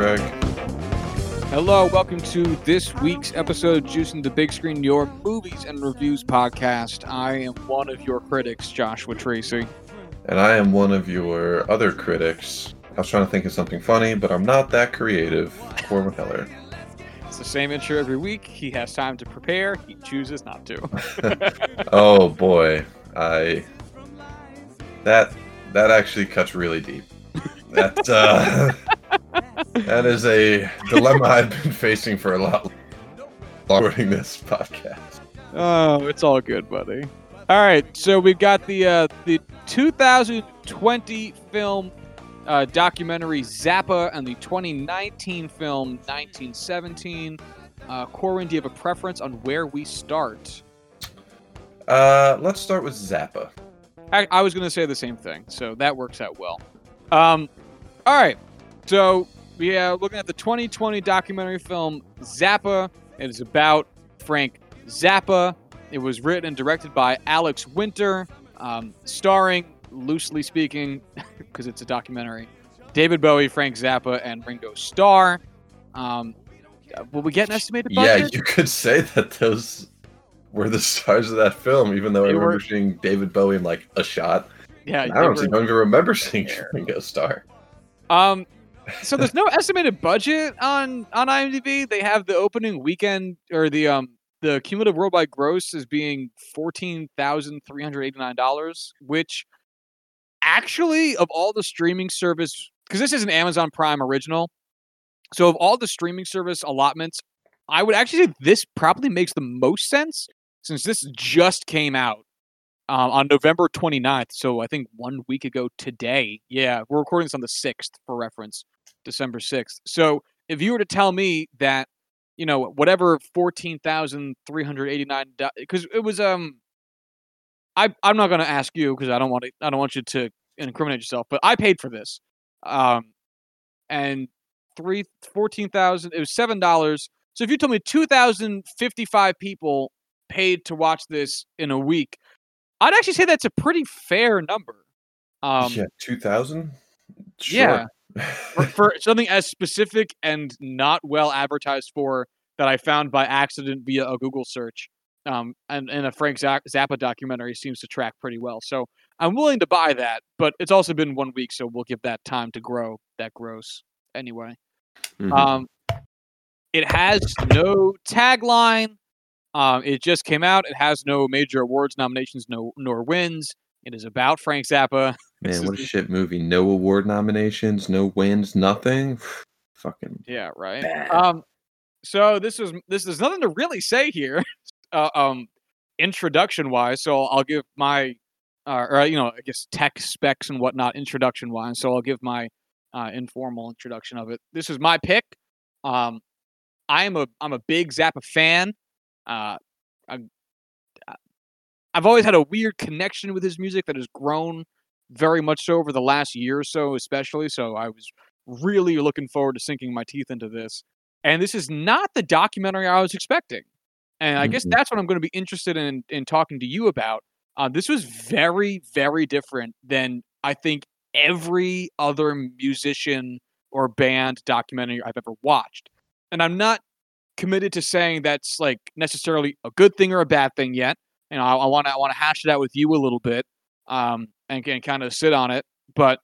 Craig? Hello, welcome to this week's episode of Juicing the Big Screen, your movies and reviews podcast. I am one of your critics, Joshua Tracy. And I am one of your other critics. I was trying to think of something funny, but I'm not that creative. Corbin Heller. It's the same intro every week. He has time to prepare. He chooses not to. oh boy, I that that actually cuts really deep. That uh, that is a dilemma I've been facing for a lot recording this podcast. Oh, it's all good, buddy. All right, so we've got the uh, the 2020 film uh, documentary Zappa and the 2019 film 1917. Uh, Corbin, do you have a preference on where we start? Uh, let's start with Zappa. I, I was going to say the same thing, so that works out well. Um, all right, so yeah, looking at the 2020 documentary film Zappa. It is about Frank Zappa. It was written and directed by Alex Winter, um, starring, loosely speaking, because it's a documentary, David Bowie, Frank Zappa, and Ringo Starr. Um, will we get an estimated budget? Yeah, you could say that those were the stars of that film, even though They I remember were- seeing David Bowie in like a shot. Yeah, I don't, were- don't even remember seeing Ringo Starr. Um, so there's no estimated budget on on IMDb. They have the opening weekend or the um the cumulative worldwide gross as being fourteen thousand three hundred eighty nine dollars, which actually of all the streaming service because this is an Amazon Prime original, so of all the streaming service allotments, I would actually say this probably makes the most sense since this just came out um, on November 29th. So I think one week ago today. Yeah, we're recording this on the 6th for reference, December 6th. So if you were to tell me that, you know, whatever 14,389 because it was um I I'm not going to ask you because I don't want to I don't want you to incriminate yourself, but I paid for this. Um and three fourteen thousand it was seven dollars. So if you told me 2,055 people paid to watch this in a week, I'd actually say that's a pretty fair number. Um, yeah, two thousand. yeah. For, for something as specific and not well advertised for that I found by accident via a Google search. Um, and, and a Frank Zappa documentary seems to track pretty well. So I'm willing to buy that, but it's also been one week, so we'll give that time to grow that gross anyway. Mhm. Um, it has no tagline. Um, it just came out. It has no major awards nominations, no nor wins. It is about Frank Zappa. Man, is what a the- shit movie. No award nominations, no wins, nothing. Fucking Yeah, right. bad. Um, so this is this there's nothing to really say here, uh, um, introduction wise. So I'll give my, uh, or you know, I guess tech specs and whatnot introduction wise. So I'll give my uh, informal introduction of it. This is my pick. Um, I am a I'm a big Zappa fan. Uh, I, I've always had a weird connection with his music that has grown very much so over the last year or so, especially. So I was really looking forward to sinking my teeth into this. And this is not the documentary I was expecting. And I guess Mhm. that's what I'm going to be interested in in talking to you about. Uh, this was very, very different than I think every other musician or band documentary I've ever watched. And I'm not committed to saying that's like necessarily a good thing or a bad thing yet. You know, I want to I want to hash it out with you a little bit, um, and, and kind of sit on it. But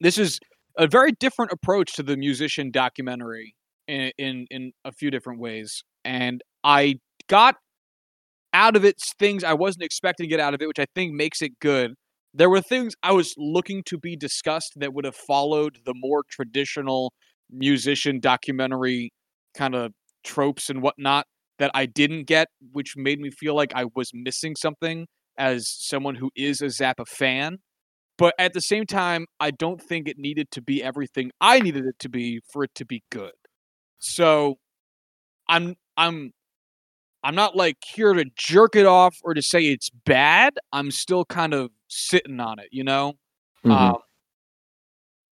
this is a very different approach to the musician documentary in in, in a few different ways, and I got out of it things I wasn't expecting to get out of it, which I think makes it good. There were things I was looking to be discussed that would have followed the more traditional musician documentary kind of tropes and whatnot that I didn't get, which made me feel like I was missing something as someone who is a Zappa fan. But at the same time, I don't think it needed to be everything I needed it to be for it to be good. So I'm I'm I'm not like here to jerk it off or to say it's bad. I'm still kind of sitting on it, you know? Mhm. Um,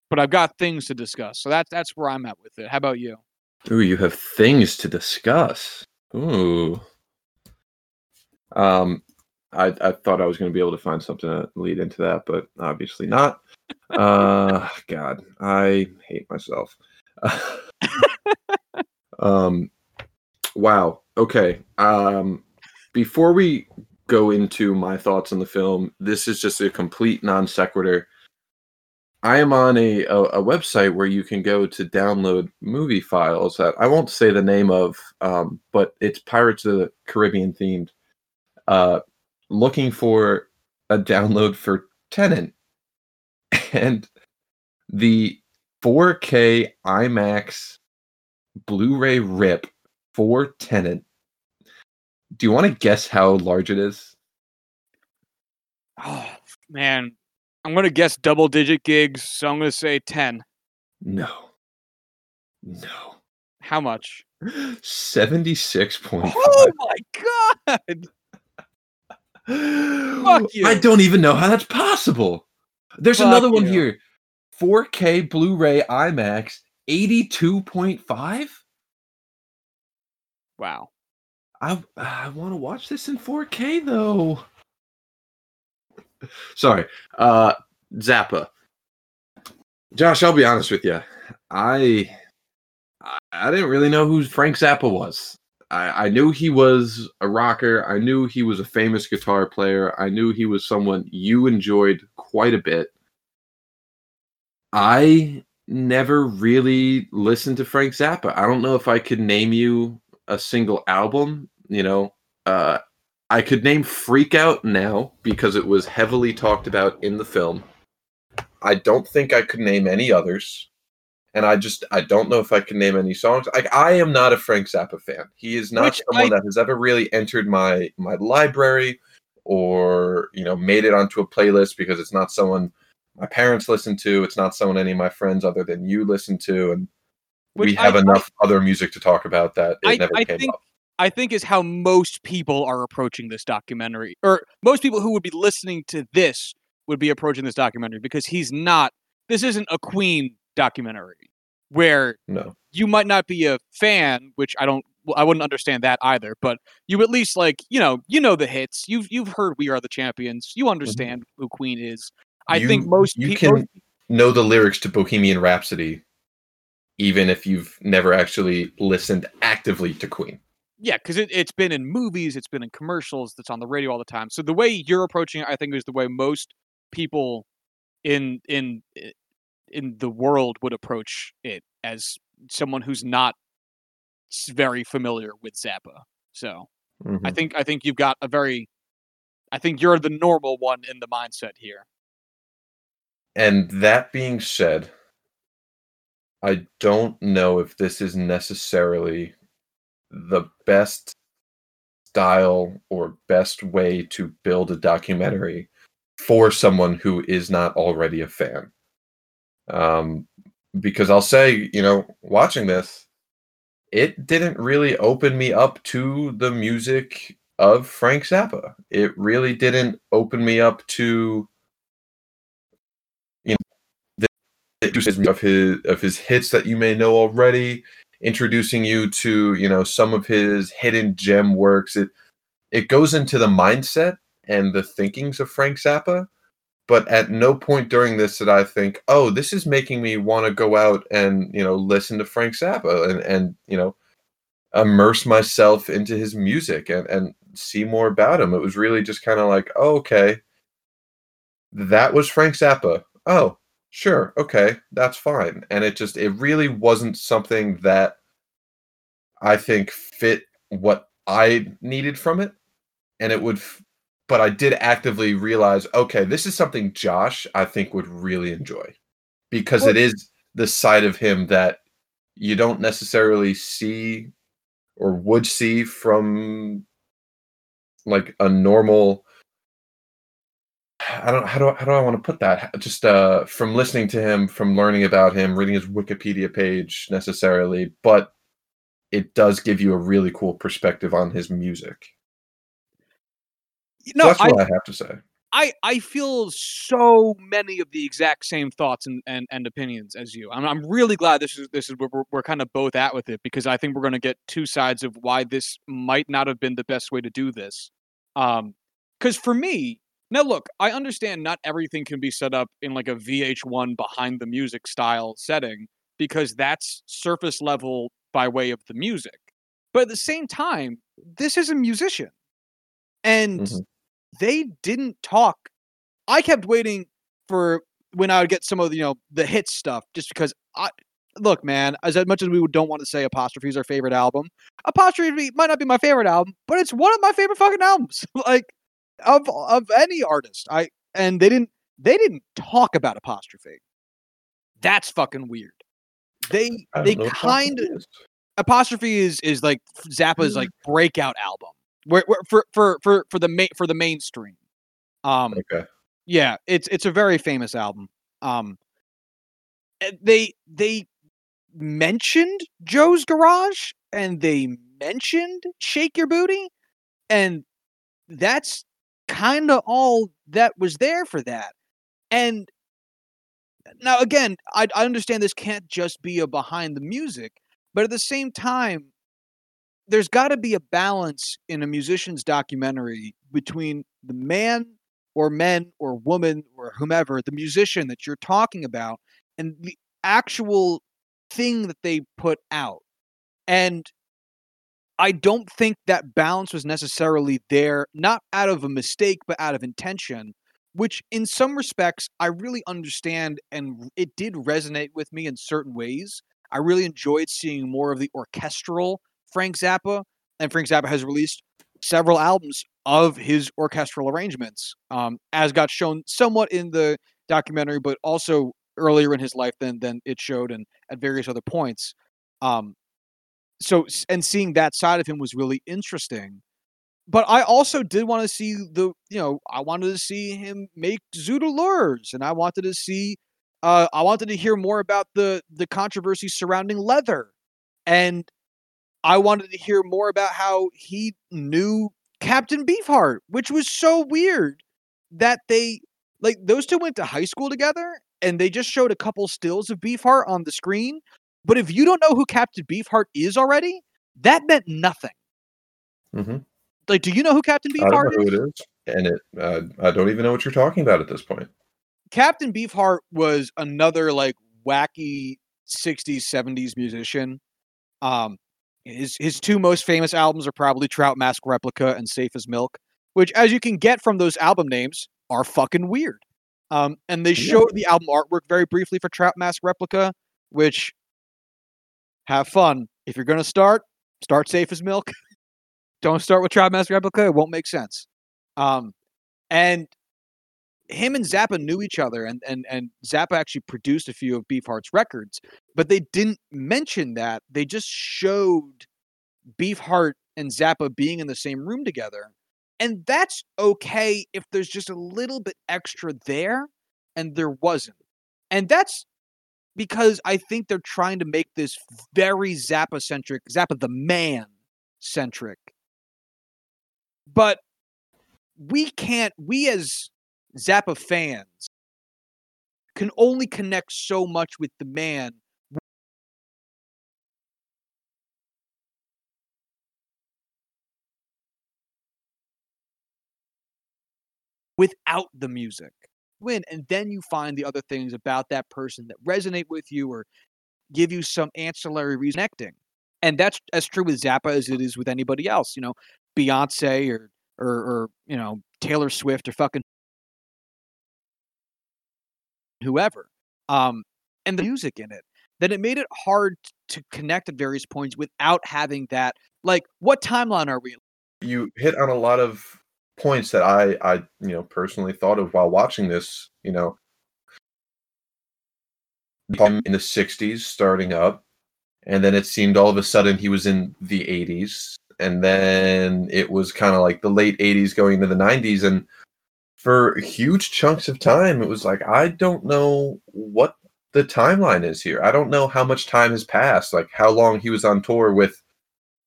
but I've got things to discuss. So that's that's where I'm at with it. How about you? Ooh, you have things to discuss. Ooh. Um, I I thought I was going to be able to find something to lead into that, but obviously not. uh, God, I hate myself. um, wow. Okay. Um, before we go into my thoughts on the film, this is just a complete non sequitur. I am on a, a, a website where you can go to download movie files that I won't say the name of, um, but it's Pirates of the Caribbean themed. Uh, looking for a download for Tenet, and the 4K IMAX Blu-ray rip for Tenet. Do you want to guess how large it is? Oh man, I'm gonna guess double digit gigs, so I'm gonna say ten. No. No. How much? 76.5. Oh my god! Fuck you. I don't even know how that's possible. There's Fuck another one you. here. 4K Blu-ray IMAX 82.5? Wow. I I want to watch this in 4K though. Sorry. Uh Zappa. Josh, I'll be honest with you. I I- didn't really know who Frank Zappa was. I, I knew he was a rocker. I knew he was a famous guitar player. I knew he was someone you enjoyed quite a bit. I never really listened to Frank Zappa. I don't know if I could name you a single album. You know, uh, I could name Freak Out now because it was heavily talked about in the film. I don't think I could name any others. And I just I don't know if I can name any songs. Like I am not a Frank Zappa fan. He is not Which someone I- that has ever really entered my my library or you know made it onto a playlist because it's not someone my parents listen to. It's not someone any of my friends other than you listen to, and we Which I- have I- enough other music to talk about that it I- never I came think- up. I think is how most people are approaching this documentary, or most people who would be listening to this would be approaching this documentary because he's not. This isn't a Queen documentary where No, you might not be a fan, which I don't. I wouldn't understand that either. But you at least like you know you know the hits. You've you've heard "We Are the Champions." You mm-hmm. understand who Queen is. I You- think most you people. can know the lyrics to Bohemian Rhapsody, even if you've never actually listened actively to Queen. Yeah, because it, it's been in movies, it's been in commercials, it's on the radio all the time. So the way you're approaching it, I think, is the way most people in in in the world would approach it as someone who's not very familiar with Zappa. So I Mhm. think I think you've got a very, I think you're the normal one in the mindset here. And that being said, I don't know if this is necessarily the best style or best way to build a documentary for someone who is not already a fan. Um, because I'll say, you know, watching this, it didn't really open me up to the music of Frank Zappa. It really didn't open me up to introduces of his of his hits that you may know already, introducing you to you know some of his hidden gem works. It it goes into the mindset and the thinkings of Frank Zappa, but at no point during this did I think, oh, this is making me want to go out and you know listen to Frank Zappa and and you know immerse myself into his music and and see more about him. It was really just kind of like, oh, okay, that was Frank Zappa. Oh, sure okay that's fine and it just it really wasn't something that i think fit what i needed from it and it would f- but i did actively realize okay this is something josh i think would really enjoy because it is the side of him that you don't necessarily see or would see from like a normal I don't how do I, how do I want to put that? Just uh, from listening to him, from learning about him, reading his Wikipedia page necessarily, but it does give you a really cool perspective on his music. So No, that's I, what I, have to say. I I feel so many of the exact same thoughts and, and, and opinions as you. I'm I'm really glad this is this is where we're, we're kind of both at with it because I think we're going to get two sides of why this might not have been the best way to do this. Um, because for me, now look, I understand not everything can be set up in like a VH1 behind the music style setting, because that's surface level by way of the music. But at the same time, this is a musician. And Mhm. they didn't talk. I kept waiting for when I would get some of the, you know, the hit stuff just because I look, man, as much as we don't want to say Apostrophe is our favorite album, Apostrophe might not be my favorite album, but it's one of my favorite fucking albums. like of of any artist. I and they didn't they didn't talk about Apostrophe. That's fucking weird. They they kind of. Apostrophe is is like Zappa's Mm. like breakout album. Where, where for for for for the main for the mainstream. Um Okay. yeah, it's it's a very famous album. Um, eh, they they mentioned Joe's Garage and they mentioned Shake Your Booty, and that's kind of all that was there for that. And now again, I, I understand this can't just be a behind the music, but at the same time, there's got to be a balance in a musician's documentary between the man or men or woman or whomever, the musician that you're talking about, and the actual thing that they put out. And I don't think that balance was necessarily there, not out of a mistake, but out of intention, which in some respects I really understand and it did resonate with me in certain ways. I really enjoyed seeing more of the orchestral Frank Zappa, and Frank Zappa has released several albums of his orchestral arrangements, um, as got shown somewhat in the documentary, but also earlier in his life than than it showed, and at various other points. Um, so and seeing that side of him was really interesting. But I also did want to see the, you know, I wanted to see him make Zoot Allures, and I wanted to see, uh, I wanted to hear more about the the controversy surrounding leather, and I wanted to hear more about how he knew Captain Beefheart, which was so weird that they like those two went to high school together and they just showed a couple stills of Beefheart on the screen. But if you don't know who Captain Beefheart is already, that meant nothing. Mhm. Like, do you know who Captain I don't know Beefheart who is? it is, and it. Uh, I don't even know what you're talking about at this point. Captain Beefheart was another like wacky 60s 70s musician. Um his his two most famous albums are probably Trout Mask Replica and Safe as Milk, which as you can get from those album names are fucking weird. Um and they Yeah. showed the album artwork very briefly for Trout Mask Replica, which have fun. If you're going to start, start Safe as Milk. Don't start with Mask Replica, it won't make sense. Um and him and Zappa knew each other, and and and Zappa actually produced a few of Beefheart's records, but they didn't mention that. They just showed Beefheart and Zappa being in the same room together, and that's okay if there's just a little bit extra there, and there wasn't, and that's because I think they're trying to make this very Zappa centric, Zappa the man centric, but we can't. We as Zappa fans can only connect so much with the man without the music. Win, and then you find the other things about that person that resonate with you or give you some ancillary reason connecting. And that's as true with Zappa as it is with anybody else. You know, Beyonce or or, or you know Taylor Swift or fucking whoever. Um, and the music in it. Then it made it hard to connect at various points without having that. Like, what timeline are we? you hit on a lot of points that I, I, you know, personally thought of while watching this. You know, in the '60s, starting up, and then it seemed all of a sudden he was in the '80s, and then it was kind of like the late '80s going into the '90s, and for huge chunks of time, it was like I don't know what the timeline is here. I don't know how much time has passed, like how long he was on tour with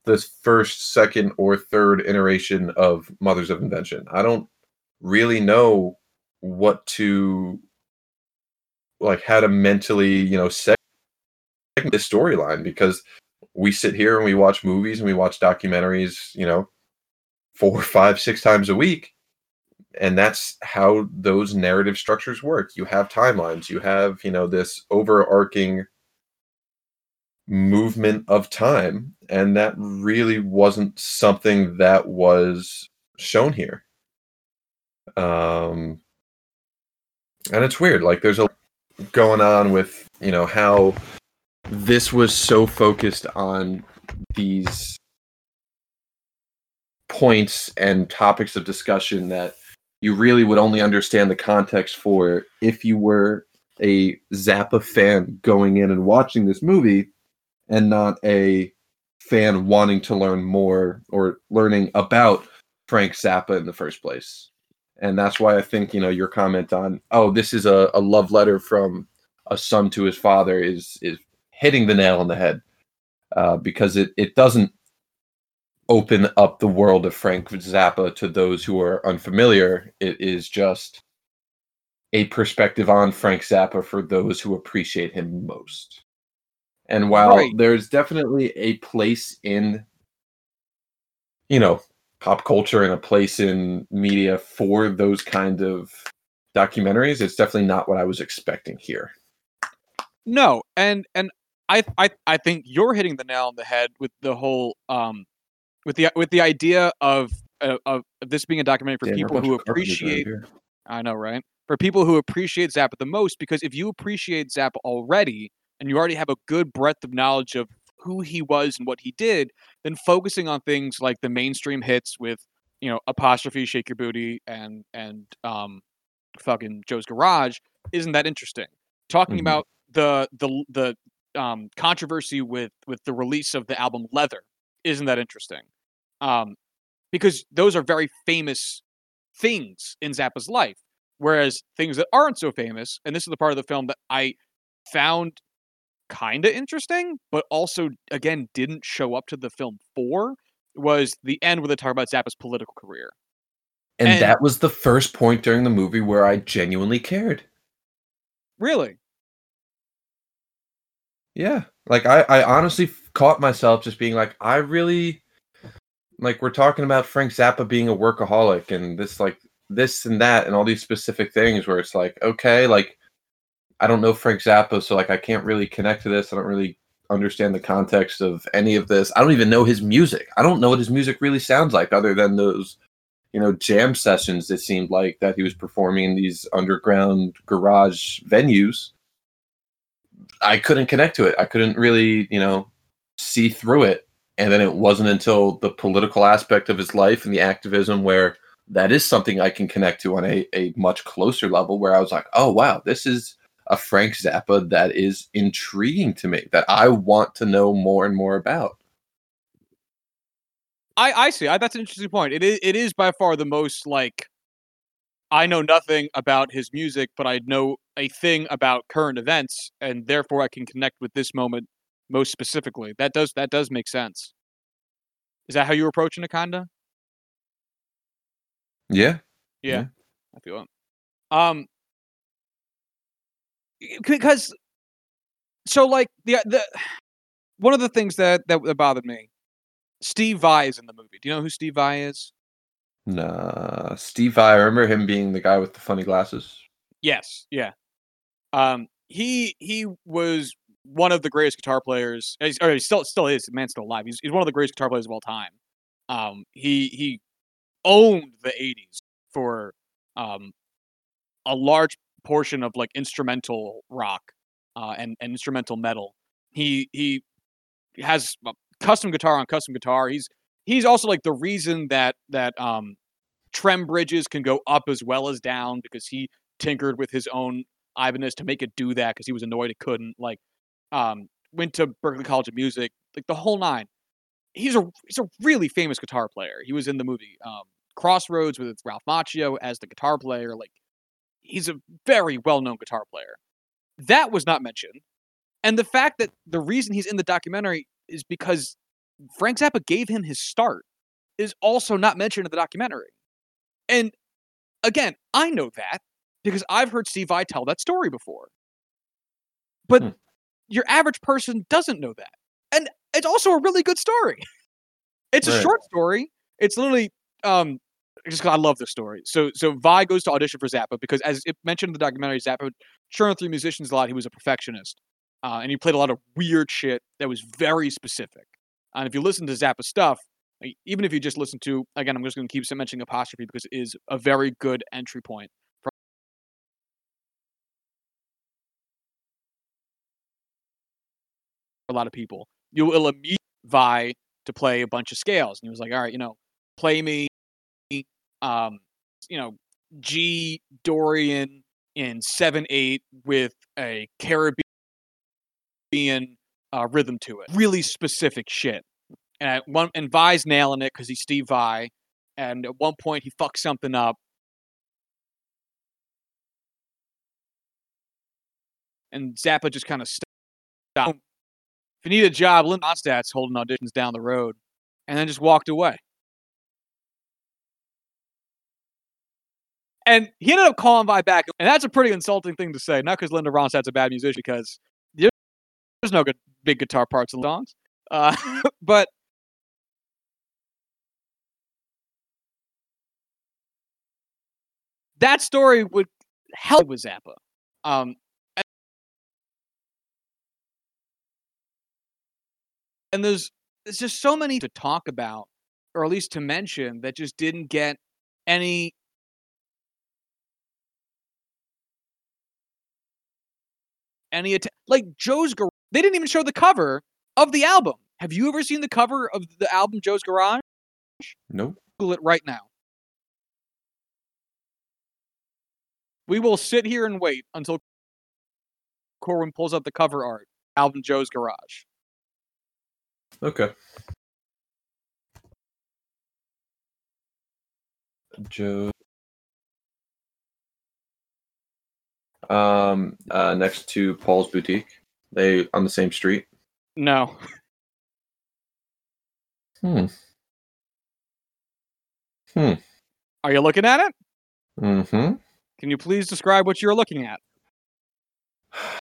the first, second, or third iteration of Mothers of Invention. I don't really know what to like how to mentally, you know, set this storyline because we sit here and we watch movies and we watch documentaries, you know, four, five, six times a week. And that's how those narrative structures work. You have timelines, you have, you know, this overarching movement of time and that really wasn't something that was shown here. Um and it's weird like there's a going on with you know how this was so focused on these points and topics of discussion that you really would only understand the context for if you were a Zappa fan going in and watching this movie and not a fan wanting to learn more or learning about Frank Zappa in the first place. And that's why I think, you know, your comment on, oh, this is a, a love letter from a son to his father is is hitting the nail on the head. Uh, because it, it doesn't open up the world of Frank Zappa to those who are unfamiliar. It is just a perspective on Frank Zappa for those who appreciate him most. And while right. there's definitely a place in, you know, pop culture and a place in media for those kind of documentaries, it's definitely not what I was expecting here. No, and and I I I think you're hitting the nail on the head with the whole um with the with the idea of of, of this being a documentary for people who appreciate. I know, right? For people who appreciate Zappa the most, because if you appreciate Zappa already and you already have a good breadth of knowledge of who he was and what he did, then focusing on things like the mainstream hits with you know apostrophe shake your booty and and um fucking Joe's garage isn't that interesting. Talking mm-hmm. about the the the um controversy with with the release of the album Leather isn't that interesting. Um, because those are very famous things in Zappa's life. Whereas things that aren't so famous, and this is the part of the film that I found kind of interesting, but also, again, didn't show up to the film for, was the end where they talk about Zappa's political career. And, and that was the first point during the movie where I genuinely cared. Really? Yeah. Like I, I honestly caught myself just being like, I really like we're talking about Frank Zappa being a workaholic and this like this and that and all these specific things where it's like, okay, like I don't know Frank Zappa, so like I can't really connect to this. I don't really understand the context of any of this. I don't even know his music. I don't know what his music really sounds like other than those, you know, jam sessions it seemed like that he was performing in these underground garage venues. I couldn't connect to it. I couldn't really, you know, see through it. And then it wasn't until the political aspect of his life and the activism where that is something I can connect to on a, a much closer level where I was like, oh, wow, this is a Frank Zappa that is intriguing to me, that I want to know more and more about. I, I see. I, that's an interesting point. It is, it is by far the most like I know nothing about his music, but I know a thing about current events, and therefore I can connect with this moment most specifically. That does that does make sense. Is that how you are approaching Akanda? Yeah. Yeah. yeah. I feel it. Um because so like the the one of the things that that, that bothered me Steve Vai is in the movie. Do you know who Steve Vai is? Nah, Steve Vai. I remember him being the guy with the funny glasses. Yes, yeah. Um, he he was one of the greatest guitar players. He's, or he still still is. The man's still alive. He's, he's one of the greatest guitar players of all time. Um, he he owned the '80s for um, a large portion of like instrumental rock uh, and, and instrumental metal. He he has custom guitar on custom guitar. He's he's also like the reason that that um, trem bridges can go up as well as down because he tinkered with his own Ibanez to make it do that because he was annoyed it couldn't. Like um, went to Berklee College of Music, like the whole nine. He's a he's a really famous guitar player. He was in the movie um, Crossroads with Ralph Macchio as the guitar player. Like he's a very well known guitar player. That was not mentioned, and the fact that the reason he's in the documentary is because Frank Zappa gave him his start is also not mentioned in the documentary. And again, I know that because I've heard Steve Vai tell that story before. But hmm your average person doesn't know that. And it's also a really good story. It's right. a short story. It's literally um just because I love this story. So so Vai goes to audition for Zappa because as it mentioned in the documentary, Zappa churned through musicians a lot. He was a perfectionist. uh, and he played a lot of weird shit that was very specific. And if you listen to Zappa stuff, even if you just listen to again, I'm just going to keep mentioning apostrophe because it is a very good entry point for a lot of people. You will immediately vie to play a bunch of scales, and he was like, "All right, you know, play me, um, you know, G Dorian in seven eight with a Caribbean uh, rhythm to it. Really specific shit. And at one and Vai's nailing it because he's Steve Vai. And at one point he fucks something up. And Zappa just kind of stopped. If you need a job, Linda Ronstadt's holding auditions down the road. And then just walked away. And he ended up calling Vai back. And that's a pretty insulting thing to say. Not because Linda Ronstadt's a bad musician, because there's no good big guitar parts in the songs. Uh, but that story would help with Zappa. Um, and there's there's just so many to talk about, or at least to mention, that just didn't get any any att- like Joe's Garage. They didn't even show the cover of the album. Have you ever seen the cover of the album Joe's Garage? Nope. Google it right now. We will sit here and wait until Corbin pulls up the cover art. Album Joe's Garage. Okay. Joe. Um, uh, next to Paul's Boutique. They on the same street. No. Hmm. Hmm. Are you looking at it? Mm-hmm. Can you please describe what you're looking at?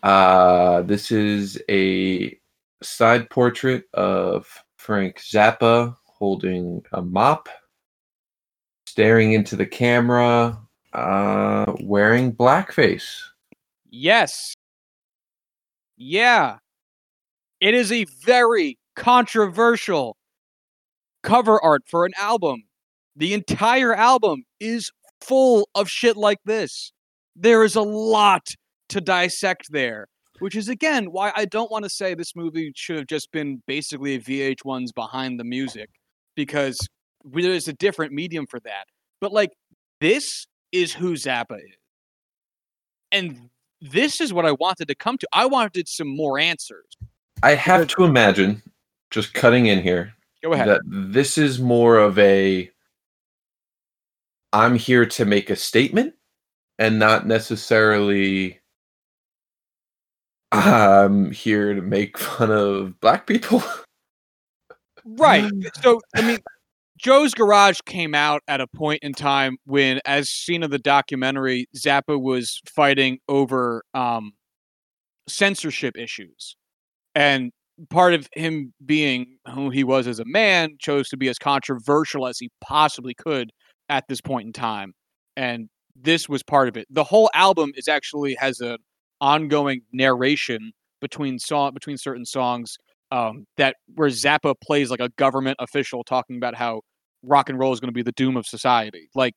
Uh, this is a side portrait of Frank Zappa holding a mop, staring into the camera, uh, wearing blackface. Yes. Yeah. It is a very controversial cover art for an album. The entire album is full of shit like this. There is a lot to dissect there, which is again why I don't want to say this movie should have just been basically a VH1's behind the music because there's a different medium for that. But like this is who Zappa is. And this is what I wanted to come to. I wanted some more answers. I have to imagine, just cutting in here, Go ahead. that this is more of a I'm here to make a statement and not necessarily I'm here to make fun of black people. Right. Mm. So, I mean, Joe's Garage came out at a point in time when, as seen in the documentary, Zappa was fighting over um, censorship issues. And part of him being who he was as a man chose to be as controversial as he possibly could at this point in time. And this was part of it. The whole album is actually has a ongoing narration between song between certain songs um, that where Zappa plays like a government official talking about how rock and roll is going to be the doom of society. Like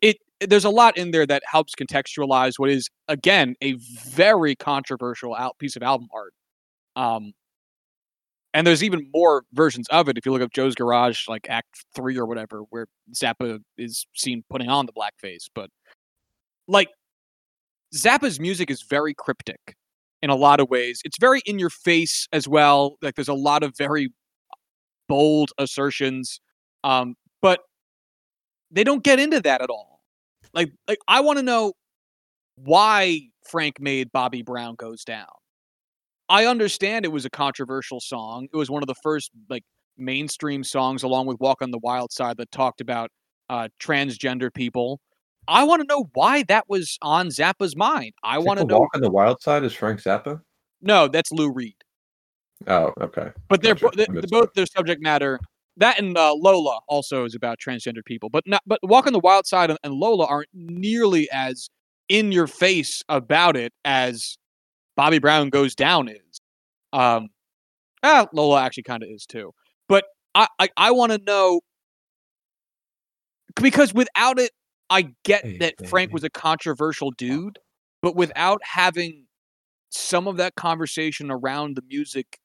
it, there's a lot in there that helps contextualize what is again a very controversial out piece of album art. Um, and there's even more versions of it if you look up Joe's Garage, like Act Three or whatever, where Zappa is seen putting on the blackface. But like Zappa's music is very cryptic in a lot of ways. It's very in your face as well. Like there's a lot of very bold assertions, um, but they don't get into that at all. Like, like I want to know why Frank made Bobby Brown goes down. I understand it was a controversial song. It was one of the first like mainstream songs, along with Walk on the Wild Side, that talked about uh, transgender people. I want to know why that was on Zappa's mind. I want to know. Walk on the Wild Side is Frank Zappa. No, that's Lou Reed. Oh, okay. But they're, Gotcha. bo- I they're both their subject matter. That and uh, Lola also is about transgender people, but not. But Walk on the Wild Side and, and Lola aren't nearly as in your face about it as Bobby Brown goes down is. Um, ah, Lola actually kind of is too. But I I, I want to know because without it, I get Hey, that Frank baby. was a controversial dude, but without having some of that conversation around the music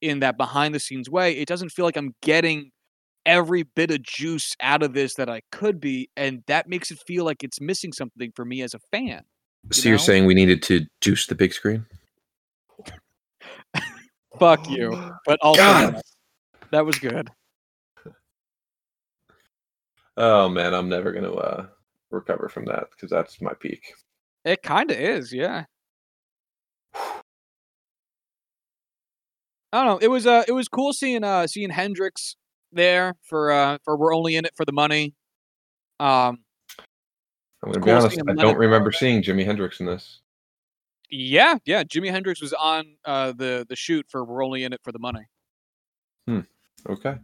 in that behind the scenes way, it doesn't feel like I'm getting every bit of juice out of this that I could be, and that makes it feel like it's missing something for me as a fan. So you you're saying we needed to juice the big screen? Fuck you. But also God. that was good. Oh man, I'm never gonna uh, recover from that because that's my peak. It kind of is, yeah. I don't know. It was uh, it was cool seeing uh, seeing Hendrix there for uh, for we're only in it for the money. Um, I'm gonna be cool honest. I don't remember seeing Jimi Hendrix in this. yeah, yeah. Jimi Hendrix was on uh the the shoot for we're only in it for the money. Hmm. Okay, Um,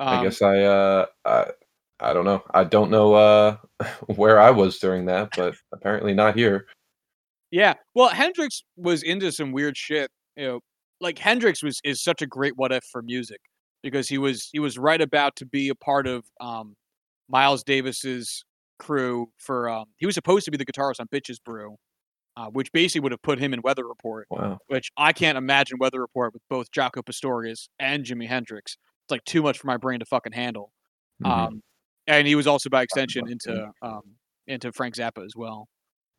I guess I uh I I don't know. I don't know uh where I was during that, but apparently not here. Yeah. Well, Hendrix was into some weird shit. You know, like Hendrix was is such a great what if for music because he was he was right about to be a part of um Miles Davis's crew for um he was supposed to be the guitarist on Bitches Brew, uh, which basically would have put him in Weather Report, Wow. which I can't imagine Weather Report with both Jaco Pastorius and Jimi Hendrix. It's like too much for my brain to fucking handle. Mhm. Um, and he was also by extension into um, into Frank Zappa as well.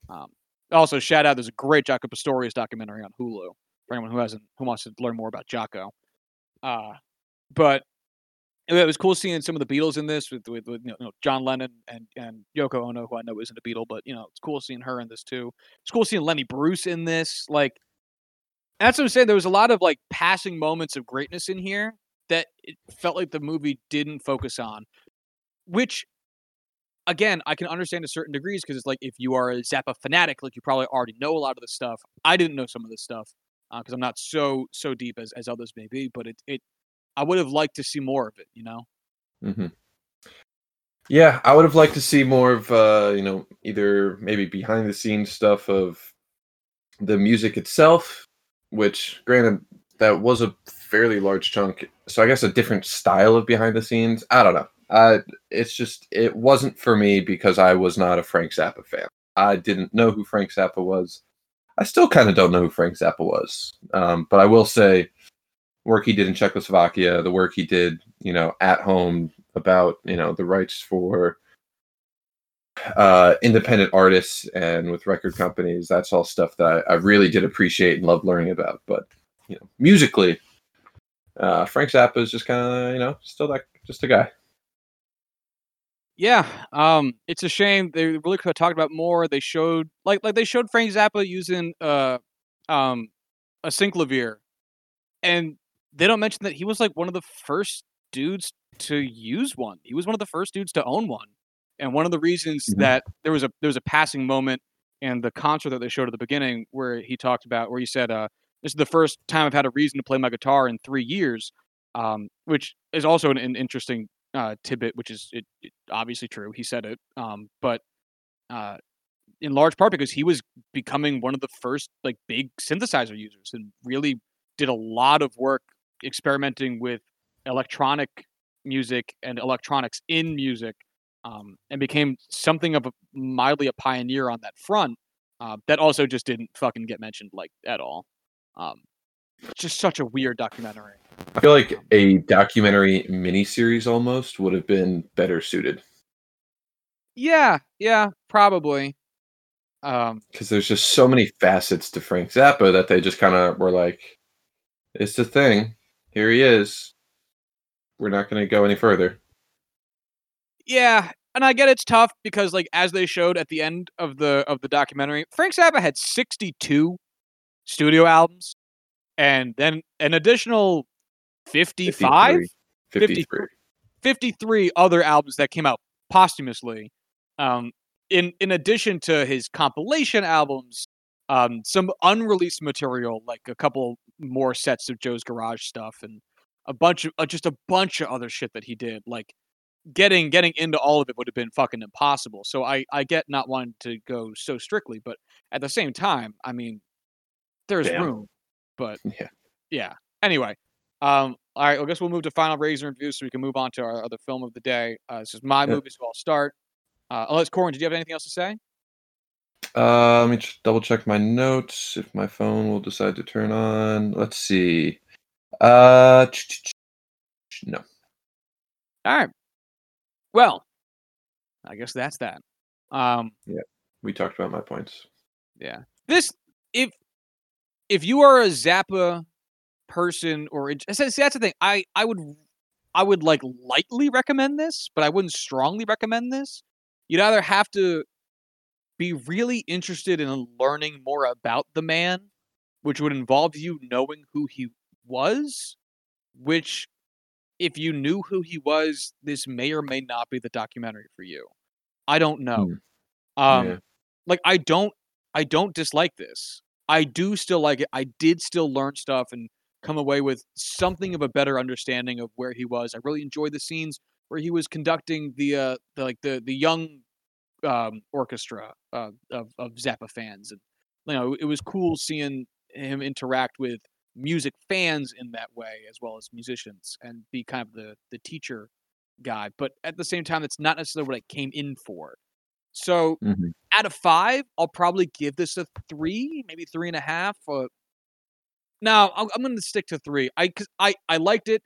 Um, also, shout out! There's a great Jaco Pastorius documentary on Hulu for anyone who hasn't who wants to learn more about Jaco. Uh, but it was cool seeing some of the Beatles in this with with, with you know, John Lennon and and Yoko Ono, who I know isn't a Beatle, but you know it's cool seeing her in this too. It's cool seeing Lenny Bruce in this. Like that's what I'm saying. There was a lot of like passing moments of greatness in here that it felt like the movie didn't focus on, which again I can understand to certain degrees because it's like if you are a Zappa fanatic, like you probably already know a lot of this stuff. I didn't know some of this stuff because I'm not so so deep as as others may be, but it it I would have liked to see more of it. You know. Mm-hmm. Yeah, I would have liked to see more of uh, you know, either maybe behind the scenes stuff of the music itself, which granted that was a fairly large chunk. So I guess a different style of behind the scenes. I don't know. Uh it's just it wasn't for me because I was not a Frank Zappa fan. I didn't know who Frank Zappa was. I still kind of don't know who Frank Zappa was. Um, but I will say work he did in Czechoslovakia, the work he did, you know, at home about, you know, the rights for uh, independent artists and with record companies. That's all stuff that I, I really did appreciate and love learning about. But, you know, musically, uh, Frank Zappa is just kind of, you know, still that, just a guy. Yeah, um, it's a shame they really could have talked about more. They showed like like they showed Frank Zappa using uh um a synclavier, and they don't mention that he was like one of the first dudes to use one. He was one of the first dudes to own one, and one of the reasons Mhm. that there was a there was a passing moment in the concert that they showed at the beginning where he talked about where he said, uh, "This is the first time I've had a reason to play my guitar in three years," um, which is also an, an interesting uh, tidbit, which is it, it, obviously true. He said it, um, but uh, in large part because he was becoming one of the first like big synthesizer users and really did a lot of work experimenting with electronic music and electronics in music, um, and became something of a mildly a pioneer on that front. Uh, that also just didn't fucking get mentioned like at all. Um, just such a weird documentary. I feel like a documentary miniseries almost would have been better suited Yeah, yeah, probably. Um, because there's just so many facets to Frank Zappa that they just kind of were like, it's the thing. Here he is. We're not going to go any further. yeah, and I get it's tough because like as they showed at the end of the of the documentary, Frank Zappa had 62 studio albums and then an additional 55 53. 53. 53 other albums that came out posthumously. Um, in in addition to his compilation albums, um, some unreleased material like a couple more sets of Joe's Garage stuff and a bunch of uh, just a bunch of other shit that he did. Like getting getting into all of it would have been fucking impossible. So I I get not wanting to go so strictly, but at the same time, I mean, there's Damn. room, but Yeah. yeah. Anyway, um, all right. I guess we'll move to final and reviews so we can move on to our other film of the day. Uh, this is my Yeah. movie, so I'll start. Uh, unless Corbin, did you have anything else to say? Uh, let me just double check my notes if my phone will decide to turn on. Let's see. Uh, no. All right. Well, I guess that's that. Um, We talked about my points. Yeah. This if if you are a Zappa person or that's the thing. I I would I would like lightly recommend this, but I wouldn't strongly recommend this. You'd either have to be really interested in learning more about the man, which would involve you knowing who he was, which if you knew who he was, this may or may not be the documentary for you. I don't know. Um Yeah. like I don't I don't dislike this. I do still like it. I did still learn stuff and come away with something of a better understanding of where he was. I really enjoyed the scenes where he was conducting the uh the like the the young um orchestra uh, of of Zappa fans and you know it was cool seeing him interact with music fans in that way as well as musicians and be kind of the the teacher guy but at the same time that's not necessarily what I came in for so Mhm. out of five, I'll probably give this a three, maybe three and a half. Uh, no, I'm, I'm going to stick to three. I, cause I I liked it.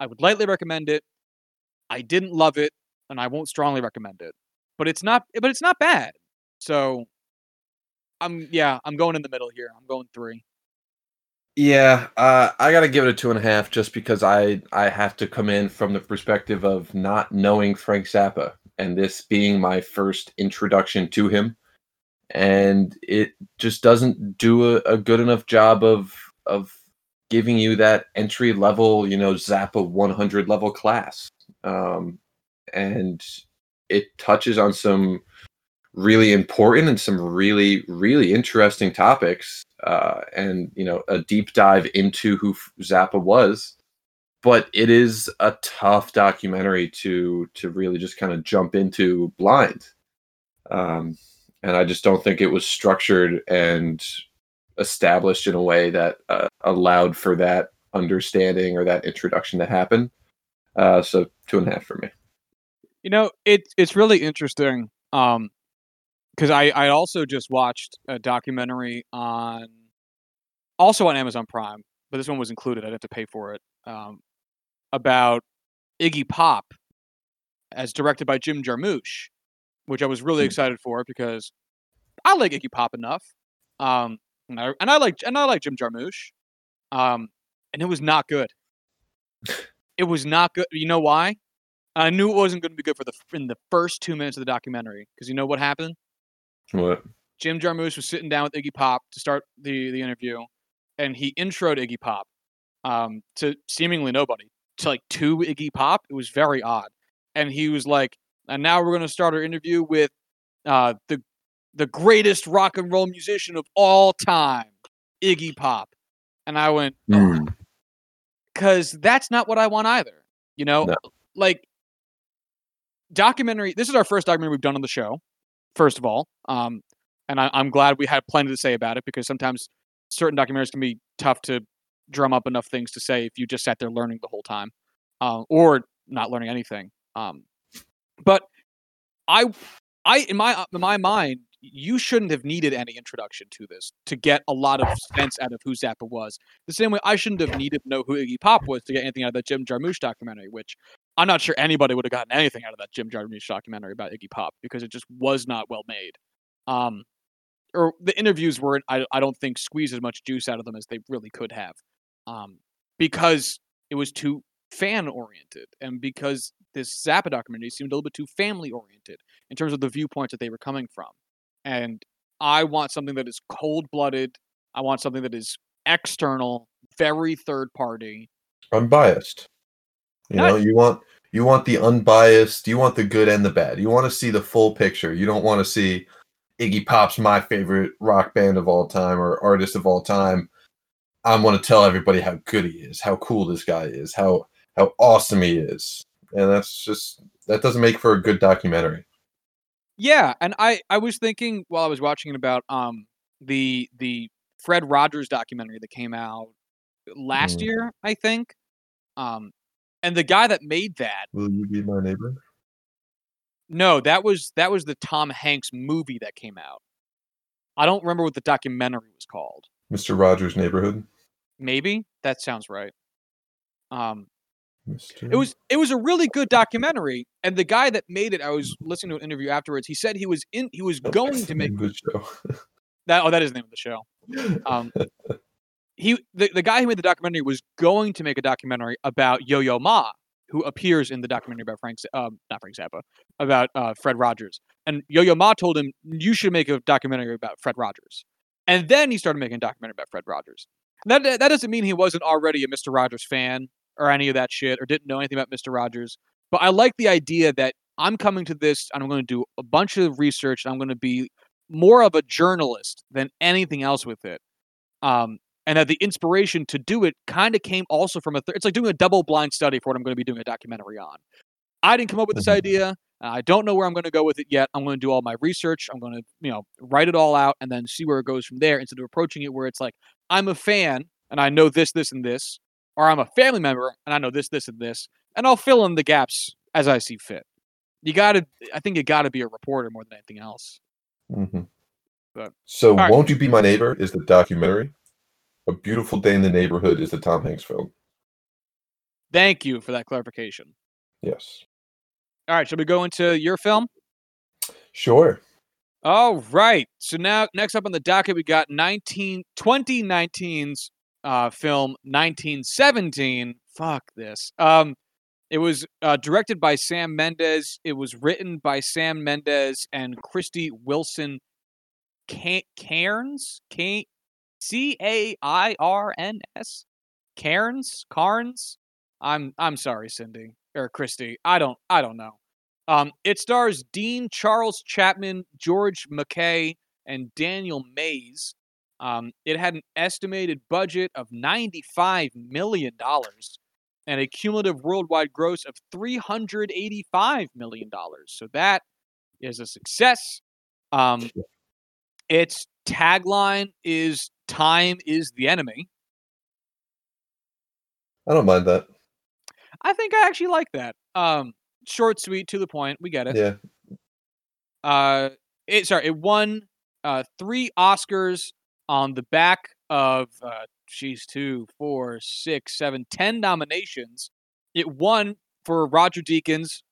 I would lightly recommend it. I didn't love it, and I won't strongly recommend it. But it's not. But it's not bad. So, I'm yeah. I'm going in the middle here. I'm going three. Yeah, uh, I gotta give it a two and a half just because I I have to come in from the perspective of not knowing Frank Zappa and this being my first introduction to him, and it just doesn't do a, a good enough job of of giving you that entry level, you know, Zappa 100 level class, um, and it touches on some really important and some really really interesting topics uh, and you know a deep dive into who Zappa was. But it is a tough documentary to to really just kind of jump into blind, um, and I just don't think it was structured and established in a way that uh, allowed for that understanding or that introduction to happen. Uh, so two and a half for me. You know, it it's really interesting. Um, because I I also just watched a documentary on, also on Amazon Prime, but this one was included. I didn't have to pay for it. Um, about Iggy Pop, as directed by Jim Jarmusch, which I was really Hmm. excited for because I like Iggy Pop enough. Um, and I, and I like and I like Jim Jarmusch. Um, and it was not good. It was not good. You know why? I knew it wasn't going to be good for the in the first two minutes of the documentary because you know what happened. What? Jim Jarmusch was sitting down with Iggy Pop to start the the interview, and he introed Iggy Pop um, to seemingly nobody to like to Iggy Pop. It was very odd, and he was like, "And now we're going to start our interview with uh, the the greatest rock and roll musician of all time, Iggy Pop." And I went, Mm. because that's not what I want either. You know, No. like documentary. This is our first documentary we've done on the show. First of all, um, and I, I'm glad we had plenty to say about it because sometimes certain documentaries can be tough to drum up enough things to say if you just sat there learning the whole time, uh, or not learning anything. Um, but I, I in my in my mind, you shouldn't have needed any introduction to this to get a lot of sense out of who Zappa was. The same way I shouldn't have needed to know who Iggy Pop was to get anything out of that Jim Jarmusch documentary, which I'm not sure anybody would have gotten anything out of that Jim Jarmusch documentary about Iggy Pop because it just was not well made. Um, or the interviews weren't. I I don't think squeezed as much juice out of them as they really could have, um, because it was too fan oriented and because this Zappa documentary seemed a little bit too family oriented in terms of the viewpoints that they were coming from. And I want something that is cold blooded. I want something that is external, very third party. unbiased. You know, you want you want the unbiased, you want the good and the bad. You want to see the full picture. You don't want to see Iggy Pop's my favorite rock band of all time or artist of all time. I want to tell everybody how good he is, how cool this guy is, how how awesome he is. And that's just that doesn't make for a good documentary. Yeah, and I I was thinking while I was watching it about um the the Fred Rogers documentary that came out last Mm. year, I think. Um, and the guy that made that, Will you be my neighbor? no, that was that was the Tom Hanks movie that came out. I don't remember what the documentary was called. Mr. Rogers' Neighborhood. Maybe that sounds right. Um, Mr. it was it was a really good documentary, and the guy that made it, I was listening to an interview afterwards. He said he was in he was going to make the show. that. Oh, that is the name of the show. Um, he the, the guy who made the documentary was going to make a documentary about Yo Yo Ma, who appears in the documentary about Frank, um, not Frank Zappa, about uh, Fred Rogers. And Yo Yo Ma told him, "You should make a documentary about Fred Rogers." And then he started making a documentary about Fred Rogers. That that doesn't mean he wasn't already a Mister Rogers fan or any of that shit, or didn't know anything about Mister Rogers. But I like the idea that I'm coming to this and I'm going to do a bunch of research. And I'm going to be more of a journalist than anything else with it. Um, and that the inspiration to do it kind of came also from a. Th- it's like doing a double blind study for what I'm going to be doing a documentary on. I didn't come up with this Mhm. idea. I don't know where I'm going to go with it yet. I'm going to do all my research. I'm going to, you know, write it all out and then see where it goes from there instead of approaching it where it's like I'm a fan and I know this, this, and this, or I'm a family member and I know this, this, and this, and I'll fill in the gaps as I see fit. You got to, I think you got to be a reporter more than anything else. Mhm. But- So, right. Won't You Be My Neighbor is the documentary. A Beautiful Day in the Neighborhood is the Tom Hanks film. Thank you for that clarification. Yes. All right, shall we go into your film? Sure. All right. So now, next up on the docket, we got 19, 2019's uh, film 1917. Fuck this. Um, it was uh, directed by Sam Mendes. It was written by Sam Mendes and Krysty Wilson Ca- Cairns. Ca- C A I R N S. Cairns. Carnes. I'm I'm sorry, Cindy or Christy. I don't I don't know. Um, it stars Dean Charles Chapman, George McKay, and Daniel Mays. Um, it had an estimated budget of $95 million and a cumulative worldwide gross of $385 million. So that is a success. Um, its tagline is Time is the enemy. I don't mind that. I think I actually like that. Um, short, sweet, to the point. We get it. Yeah. uh it sorry it won uh three oscars on the back of uh she's two four six seven ten nominations it won for roger deakins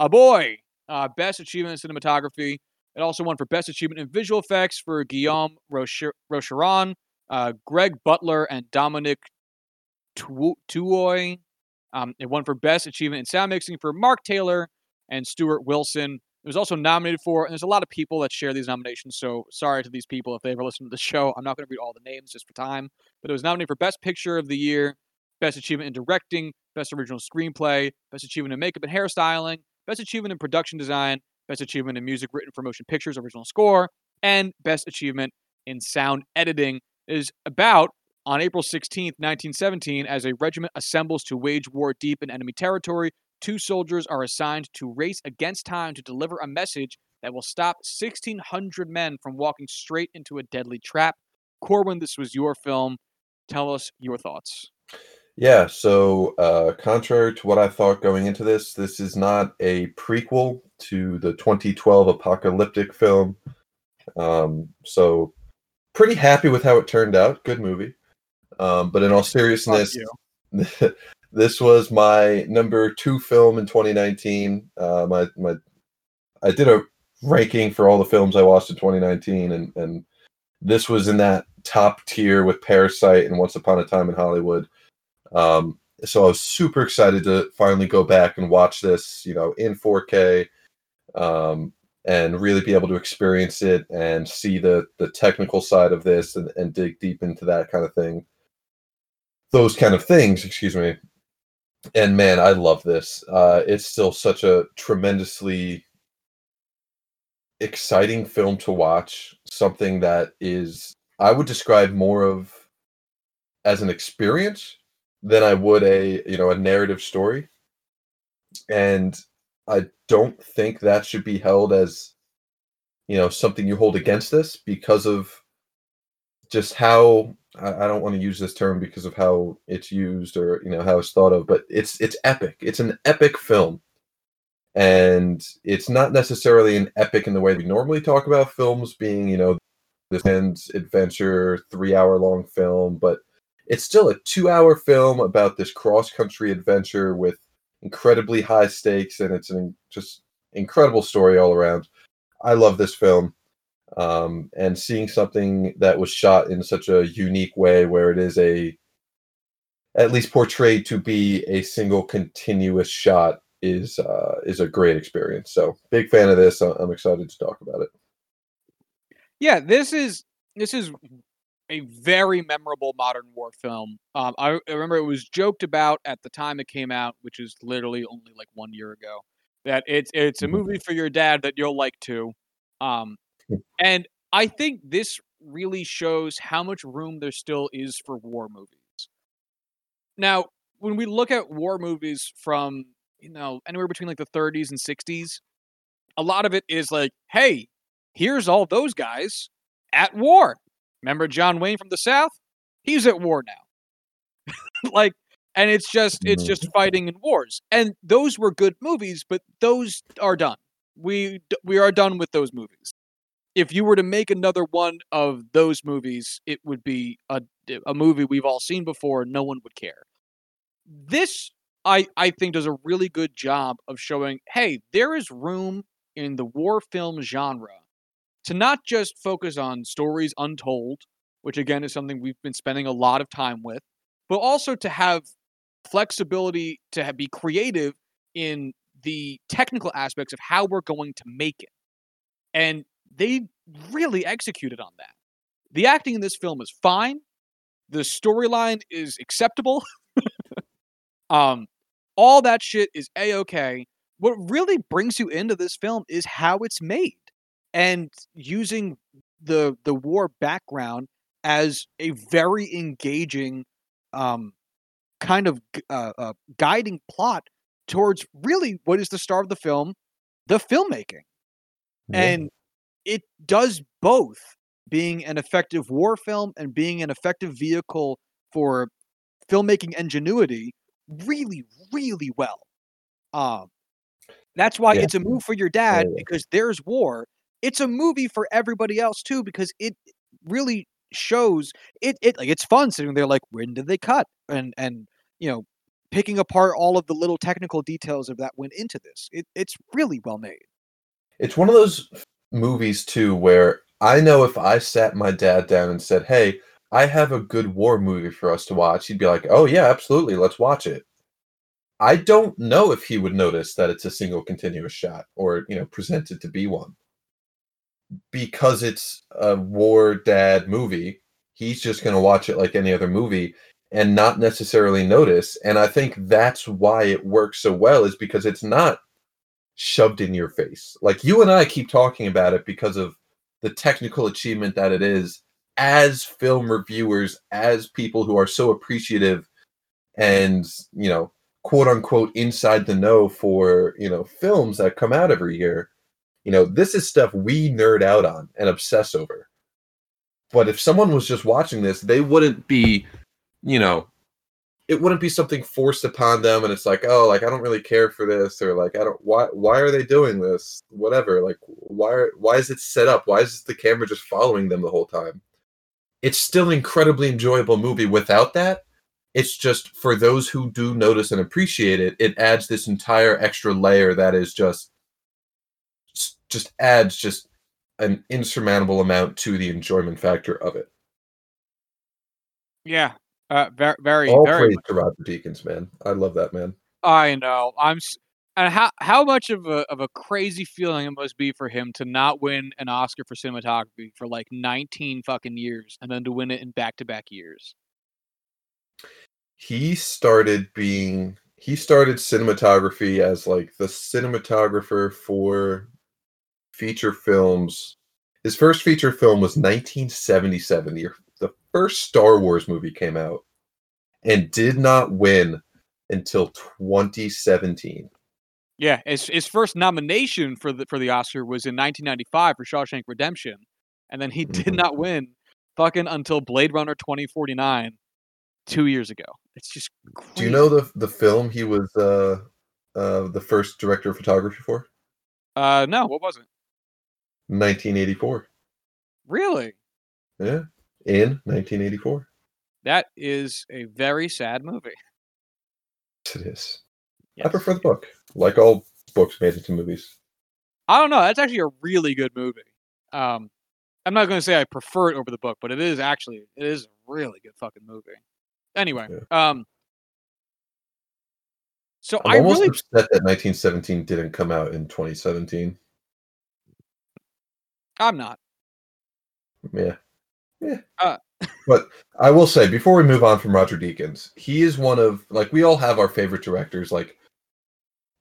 a boy uh best achievement in cinematography it also won for best achievement in visual effects for guillaume Rocher- rocheron uh greg butler and dominic Tu- tuohy um, it won for best achievement in sound mixing for mark taylor and stuart wilson it was also nominated for, and there's a lot of people that share these nominations. So sorry to these people if they ever listen to the show. I'm not going to read all the names just for time. But it was nominated for Best Picture of the Year, Best Achievement in Directing, Best Original Screenplay, Best Achievement in Makeup and Hairstyling, Best Achievement in Production Design, Best Achievement in Music Written for Motion Pictures Original Score, and Best Achievement in Sound Editing. It is about on April 16th, 1917, as a regiment assembles to wage war deep in enemy territory, two soldiers are assigned to race against time to deliver a message that will stop 1,600 men from walking straight into a deadly trap. Corbin, this was your film. Tell us your thoughts. Yeah, so uh, contrary to what I thought going into this, this is not a prequel to the 2012 apocalyptic film. Um, so, pretty happy with how it turned out. Good movie. Um, but in all seriousness, this was my number two film in 2019. Uh, my my, I did a ranking for all the films I watched in 2019, and and this was in that top tier with Parasite and Once Upon a Time in Hollywood. Um, so I was super excited to finally go back and watch this, you know, in 4K, um, and really be able to experience it and see the the technical side of this and, and dig deep into that kind of thing. Those kind of things, excuse me. And man, I love this. Uh, it's still such a tremendously exciting film to watch. Something that is, I would describe more of as an experience than I would a you know a narrative story. And I don't think that should be held as you know something you hold against this because of just how I, I don't want to use this term because of how it's used or you know how it's thought of, but it's it's epic. It's an epic film, and it's not necessarily an epic in the way we normally talk about films being you know this ends adventure three hour long film, but it's still a two hour film about this cross country adventure with incredibly high stakes, and it's an just incredible story all around. I love this film um, and seeing something that was shot in such a unique way where it is a at least portrayed to be a single continuous shot is uh, is a great experience. So big fan of this. I'm excited to talk about it. Yeah, this is this is a very memorable modern war film. Um, I, I remember it was joked about at the time it came out, which is literally only like one year ago. That it's it's a mm-hmm. movie for your dad that you'll like too. Um, and I think this really shows how much room there still is for war movies. Now, when we look at war movies from, you know, anywhere between like the 30s and 60s, a lot of it is like, hey, here's all those guys at war. Remember John Wayne from the South? He's at war now. like, and it's just it's just mm-hmm. fighting in wars. And those were good movies, but those are done. We we are done with those movies if you were to make another one of those movies, it would be a a movie we've all seen before. No one would care. This, I I think, does a really good job of showing, hey, there is room in the war film genre to not just focus on stories untold, which again is something we've been spending a lot of time with, but also to have flexibility to have, be creative in the technical aspects of how we're going to make it. And they really executed on that. The acting in this film is fine. The storyline is acceptable. um, all that shit is a okay. What really brings you into this film is how it's made, and using the the war background as a very engaging, um, kind of uh, uh, guiding plot towards really what is the star of the film, the filmmaking. Yeah. And it does both being an effective war film and being an effective vehicle for filmmaking ingenuity really, really well. Um, that's why yeah. it's a move for your dad because there's war. It's a movie for everybody else too because it really shows it. It like it's fun sitting there like when did they cut and and you know picking apart all of the little technical details of that went into this. It, it's really well made. It's one of those movies too where I know if I sat my dad down and said, "Hey, I have a good war movie for us to watch," he'd be like, "Oh yeah, absolutely, let's watch it." I don't know if he would notice that it's a single continuous shot or, you know, presented to be one. Because it's a war dad movie, he's just going to watch it like any other movie and not necessarily notice. And I think that's why it works so well is because it's not shoved in your face. Like you and I keep talking about it because of the technical achievement that it is as film reviewers, as people who are so appreciative and, you know, quote unquote inside the know for, you know, films that come out every year. You know, this is stuff we nerd out on and obsess over. But if someone was just watching this, they wouldn't be, you know, it wouldn't be something forced upon them and it's like oh like i don't really care for this or like i don't why why are they doing this? Whatever like why why is it set up? Why is the camera just following them the whole time? It's still an incredibly enjoyable movie. Without that it's just for those who do notice and appreciate it it adds this entire extra layer that is just just adds just an insurmountable amount to the enjoyment factor of it. Yeah uh, very, very, All very. praise to Roger Deakins, man. I love that man. I know. I'm. And how how much of a of a crazy feeling it must be for him to not win an Oscar for cinematography for like 19 fucking years, and then to win it in back to back years. He started being. He started cinematography as like the cinematographer for feature films. His first feature film was 1977, the the first Star Wars movie came out and did not win until 2017. Yeah, his, his first nomination for the for the Oscar was in 1995 for Shawshank Redemption, and then he did mm-hmm. not win fucking until Blade Runner 2049 two years ago. It's just crazy. Do you know the the film he was uh uh the first director of photography for? Uh, no, what was it? 1984. Really? Yeah, in 1984. That is a very sad movie. Yes, it is. I prefer the book, like all books made into movies. I don't know. That's actually a really good movie. Um, I'm not going to say I prefer it over the book, but it is actually it is a really good fucking movie. Anyway, um, so I'm I almost really upset that 1917 didn't come out in 2017. I'm not. Yeah. Yeah. Uh. but I will say, before we move on from Roger Deakins, he is one of like we all have our favorite directors, like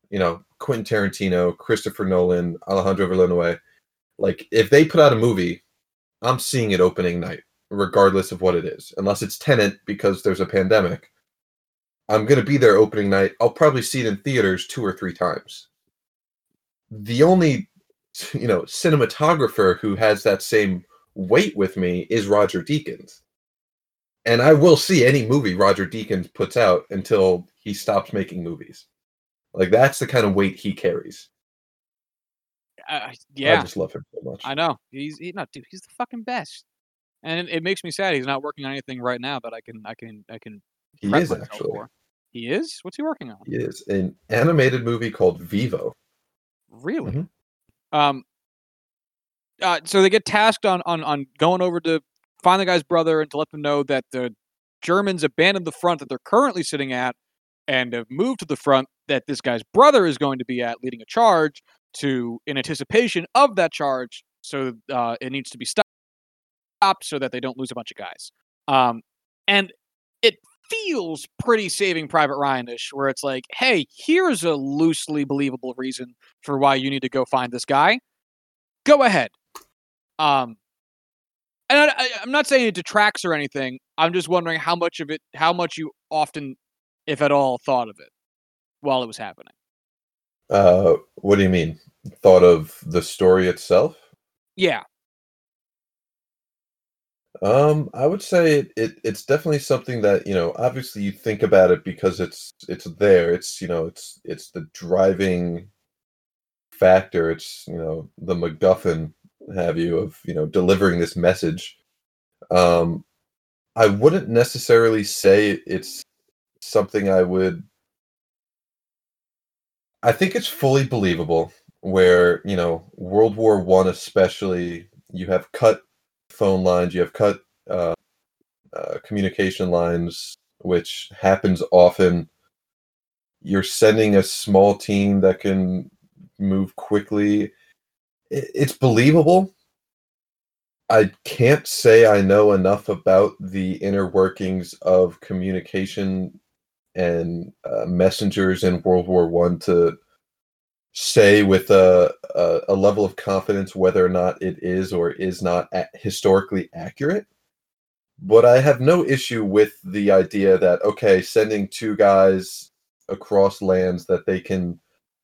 you know, Quentin Tarantino, Christopher Nolan, Alejandro Villeneuve. Like if they put out a movie, I'm seeing it opening night, regardless of what it is. Unless it's Tenet because there's a pandemic. I'm gonna be there opening night. I'll probably see it in theaters two or three times. The only you know cinematographer who has that same weight with me is Roger Deakins. And I will see any movie Roger Deakins puts out until he stops making movies. Like that's the kind of weight he carries. Uh, I just love him so much. I know. He's he, not dude. He's the fucking best. And it, it makes me sad he's not working on anything right now that I can I can I can. he is actually. for. He is. What's he working on? He is an animated movie called Vivo. Really? Mhm. Um. Uh, so they get tasked on on on going over to find the guy's brother and to let them know that the Germans abandoned the front that they're currently sitting at and have moved to the front that this guy's brother is going to be at, leading a charge to in anticipation of that charge. So uh, it needs to be stopped so that they don't lose a bunch of guys. Um, and it feels pretty Saving Private Ryan-ish, where it's like, hey, here's a loosely believable reason for why you need to go find this guy. Go ahead. Um, and I, I, I'm not saying it detracts or anything. I'm just wondering how much of it, how much you often, if at all, thought of it while it was happening. Uh, what do you mean? Thought of the story itself? Yeah, Um, I would say it, it it's definitely something that, you know, obviously you think about it because it's it's there. It's, you know, it's it's the driving factor. It's, you know, the MacGuffin have you of, you know, delivering this message. Um I wouldn't necessarily say it's something I would I think it's fully believable where, you know, World War One especially, you have cut phone lines, you have cut uh, uh, communication lines, which happens often. You're sending a small team that can move quickly. It's believable. I can't say I know enough about the inner workings of communication and uh, messengers in World War One to say with a, a a level of confidence whether or not it is or is not historically accurate. But I have no issue with the idea that okay, sending two guys across lands that they can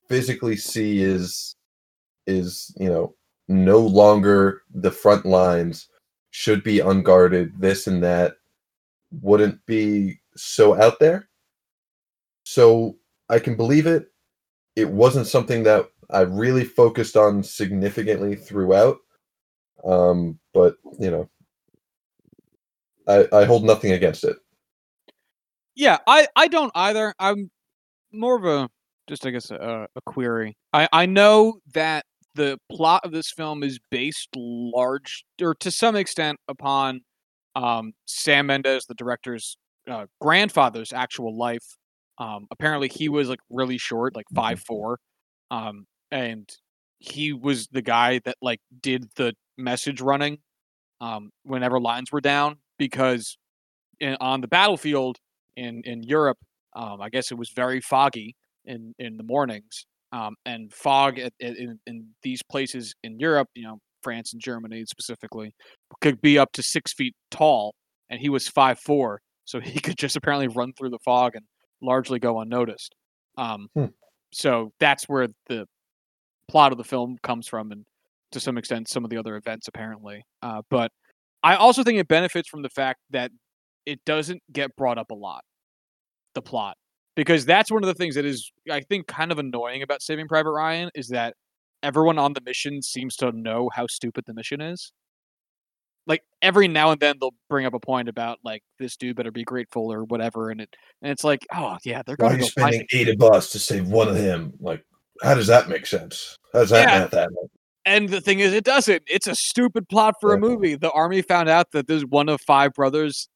physically see is is you know no longer the front lines should be unguarded this and that wouldn't be so out there so i can believe it it wasn't something that i really focused on significantly throughout um but you know i i hold nothing against it Yeah, I I don't either. I'm more of a just I guess a, a query. I I know that the plot of this film is based large or to some extent upon um, Sam Mendes, the director's uh, grandfather's actual life. Um, apparently, he was like really short, like five four, um, and he was the guy that like did the message running um, whenever lines were down because in, on the battlefield in in Europe, um, I guess it was very foggy in in the mornings, um, and fog at, at, in in these places in Europe, you know, France and Germany specifically, could be up to six feet tall, and he was five four, so he could just apparently run through the fog and largely go unnoticed. Um, Hmm. So that's where the plot of the film comes from, and to some extent, some of the other events apparently. Uh, but I also think it benefits from the fact that it doesn't get brought up a lot. The plot, because that's one of the things that is, I think, kind of annoying about Saving Private Ryan is that everyone on the mission seems to know how stupid the mission is. Like every now and then they'll bring up a point about like this dude better be grateful or whatever, and it and it's like, oh yeah, they're going to go spending eighty bucks to save one of him? Like, how does that make sense? How does that Yeah. math that? And the thing is, it doesn't. It's a stupid plot for a movie. The army found out that there's one of five brothers'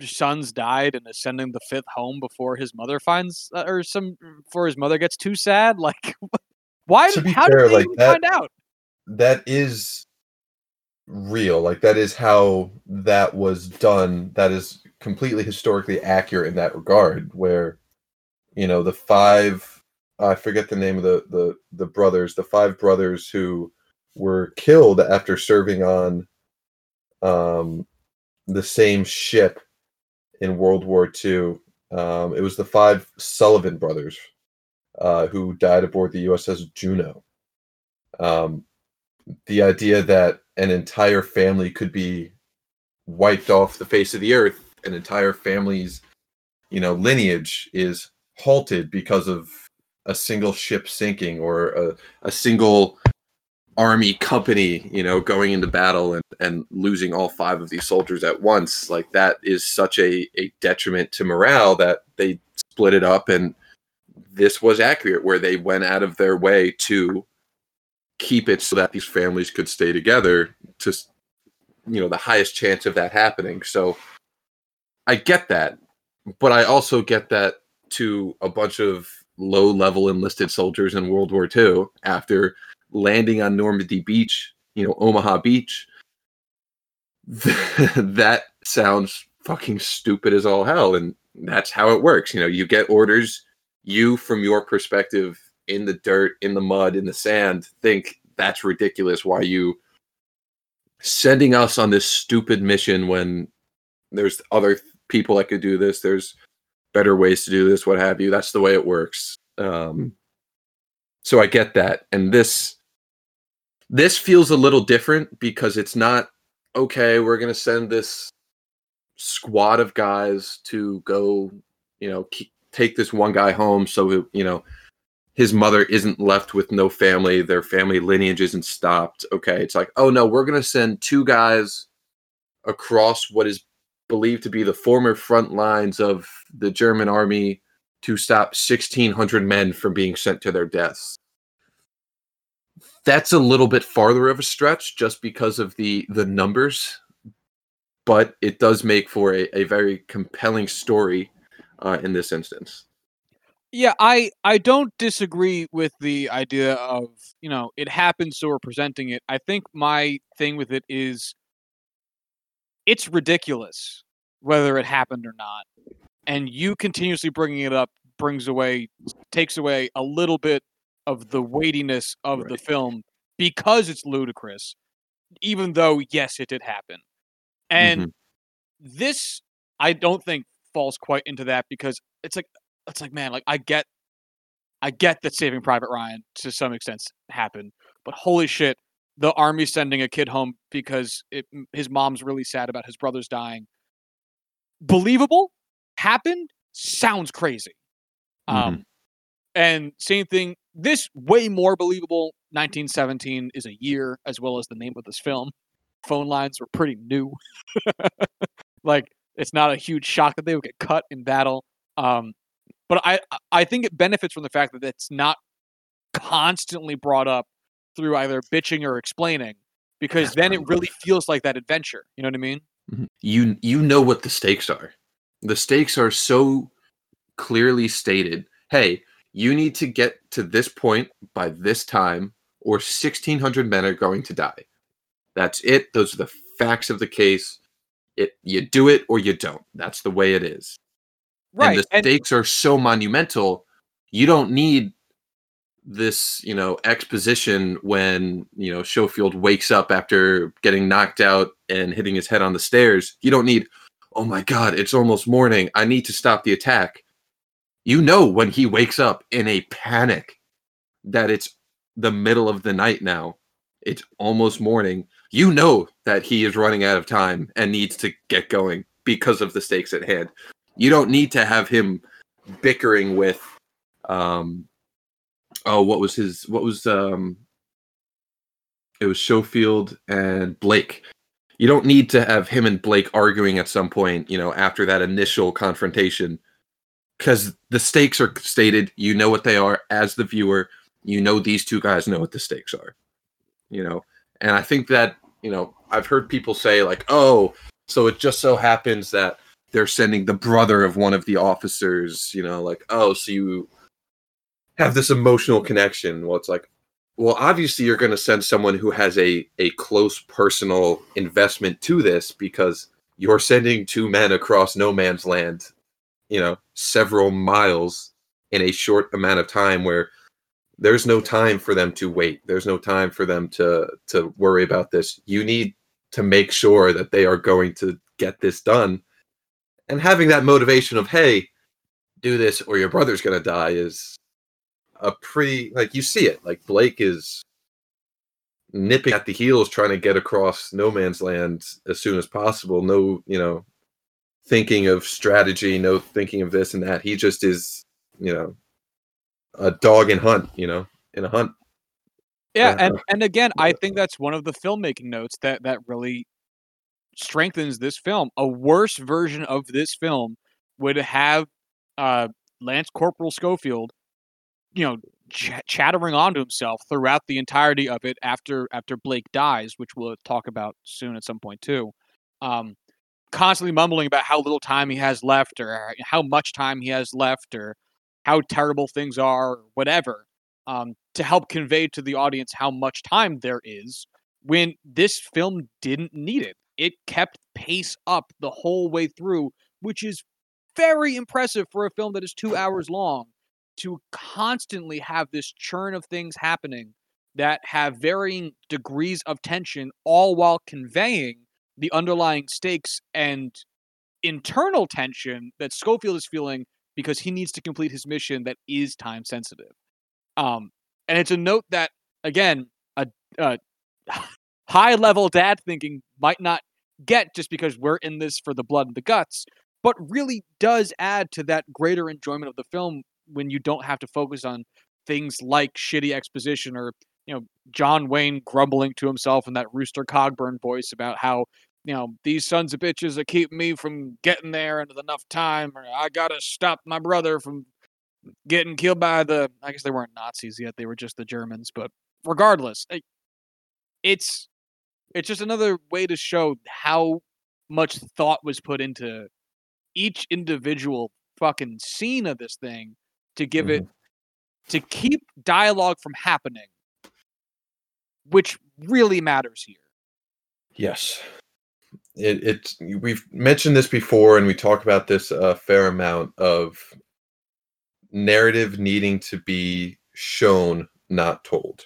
sons died and is sending the fifth home before his mother finds uh, or some before his mother gets too sad. Like, why? To Did, be how fair, did they like that- find out? that is real. Like that is how that was done. That is completely historically accurate in that regard. Where, you know, the five I forget the name of the the the brothers, the five brothers who were killed after serving on um the same ship in World War II. Um, it was the five Sullivan brothers uh, who died aboard the USS Juneau. Um, the idea that an entire family could be wiped off the face of the earth, an entire family's, you know, lineage is halted because of a single ship sinking or a, a single army company, you know, going into battle and, and losing all five of these soldiers at once. Like that is such a, a detriment to morale that they split it up and this was accurate where they went out of their way to keep it so that these families could stay together to you know the highest chance of that happening so i get that but i also get that to a bunch of low level enlisted soldiers in world war ii after landing on normandy beach you know omaha beach that sounds fucking stupid as all hell and that's how it works you know you get orders you from your perspective in the dirt in the mud in the sand think that's ridiculous why you sending us on this stupid mission when there's other people that could do this there's better ways to do this what have you that's the way it works um so i get that and this this feels a little different because it's not okay we're going to send this squad of guys to go you know keep, take this one guy home so you know his mother isn't left with no family their family lineage isn't stopped okay? It's like oh no we're going to send two guys across what is believed to be the former front lines of the german army to stop 1600 men from being sent to their deaths that's a little bit farther of a stretch just because of the the numbers but it does make for a, a very compelling story uh, in this instance Yeah, I I don't disagree with the idea of you know it happened, so we're presenting it. I think my thing with it is it's ridiculous whether it happened or not, and you continuously bringing it up brings away takes away a little bit of the weightiness of the film because it's ludicrous, even though yes, it did happen, and this I don't think falls quite into that because it's like it's like man, like I get I get that Saving Private Ryan to some extent happened, but holy shit, the army sending a kid home because it, his mom's really sad about his brothers dying. Believable? Happened? Sounds crazy. Um, and same thing. This way more believable. 1917 is a year as well as the name of this film. Phone lines were pretty new. like it's not a huge shock that they would get cut in battle. Um, but I I think it benefits from the fact that it's not constantly brought up through either bitching or explaining, because then it really feels like that adventure. You know what I mean? Mhm. You you know what the stakes are. The stakes are so clearly stated. Hey, you need to get to this point by this time, or 1,600 men are going to die. That's it. Those are the facts of the case. It you do it or you don't. That's the way it is. Right. And the And, stakes are so monumental. You don't need this, you know, exposition when, you know, Schofield wakes up after getting knocked out and hitting his head on the stairs. You don't need, oh my God, it's almost morning. I need to stop the attack. You know, when he wakes up in a panic that it's the middle of the night now, it's almost morning. you know that he is running out of time and needs to get going because of the stakes at hand. You don't need to have him bickering with um oh what was his what was um it was Schofield and Blake. You don't need to have him and Blake arguing at some point, you know, after that initial confrontation because the stakes are stated, you know what they are as the viewer, you know these two guys know what the stakes are. You know, and I think that, you know, I've heard people say like, "Oh, so it just so happens that they're sending the brother of one of the officers, you know, like, oh, so you have this emotional connection. Well, it's like, well, obviously you're going to send someone who has a a close personal investment to this because you're sending two men across no man's land, you know, several miles in a short amount of time where there's no time for them to wait. There's no time for them to to worry about this. You need to make sure that they are going to get this done. And having that motivation of, hey, do this or your brother's going to die is a pretty, like, you see it. Like, Blake is nipping at the heels trying to get across no man's land as soon as possible. No, you know, thinking of strategy, no thinking of this and that. He just is, you know, a dog in hunt, you know, in a hunt. Yeah, and and again, I think that's one of the filmmaking notes that that really strengthens this film. A worse version of this film would have uh, Lance Corporal Schofield, you know, ch- chattering on to himself throughout the entirety of it after after Blake dies, which we'll talk about soon at some point too. Um, constantly mumbling about how little time he has left, or how much time he has left, or how terrible things are, or whatever um, to help convey to the audience how much time there is when this film didn't need it. It kept pace up the whole way through, which is very impressive for a film that is two hours long to constantly have this churn of things happening that have varying degrees of tension, all while conveying the underlying stakes and internal tension that Schofield is feeling because he needs to complete his mission that is time sensitive. Um, and it's a note that again, a, a high level dad thinking might not get just because we're in this for the blood and the guts, but really does add to that greater enjoyment of the film when you don't have to focus on things like shitty exposition or you know John Wayne grumbling to himself in that Rooster Cogburn voice about how you know these sons of bitches are keeping me from getting there in enough time or I gotta stop my brother from getting killed by the I guess they weren't Nazis yet, they were just the Germans, but regardless, it's it's just another way to show how much thought was put into each individual fucking scene of this thing to give mm-hmm. it to keep dialogue from happening which really matters here yes it, it's we've mentioned this before and we talk about this a fair amount of narrative needing to be shown, not told.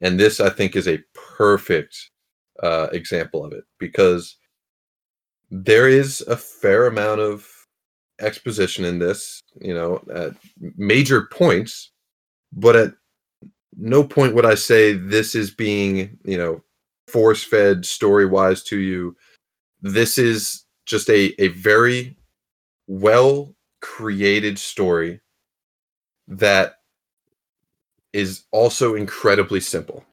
And this, I think, is a perfect uh, example of it because there is a fair amount of exposition in this, you know, at major points, but at no point would I say this is being, you know, force fed story wise to you. This is just a, a very well created story that is also incredibly simple.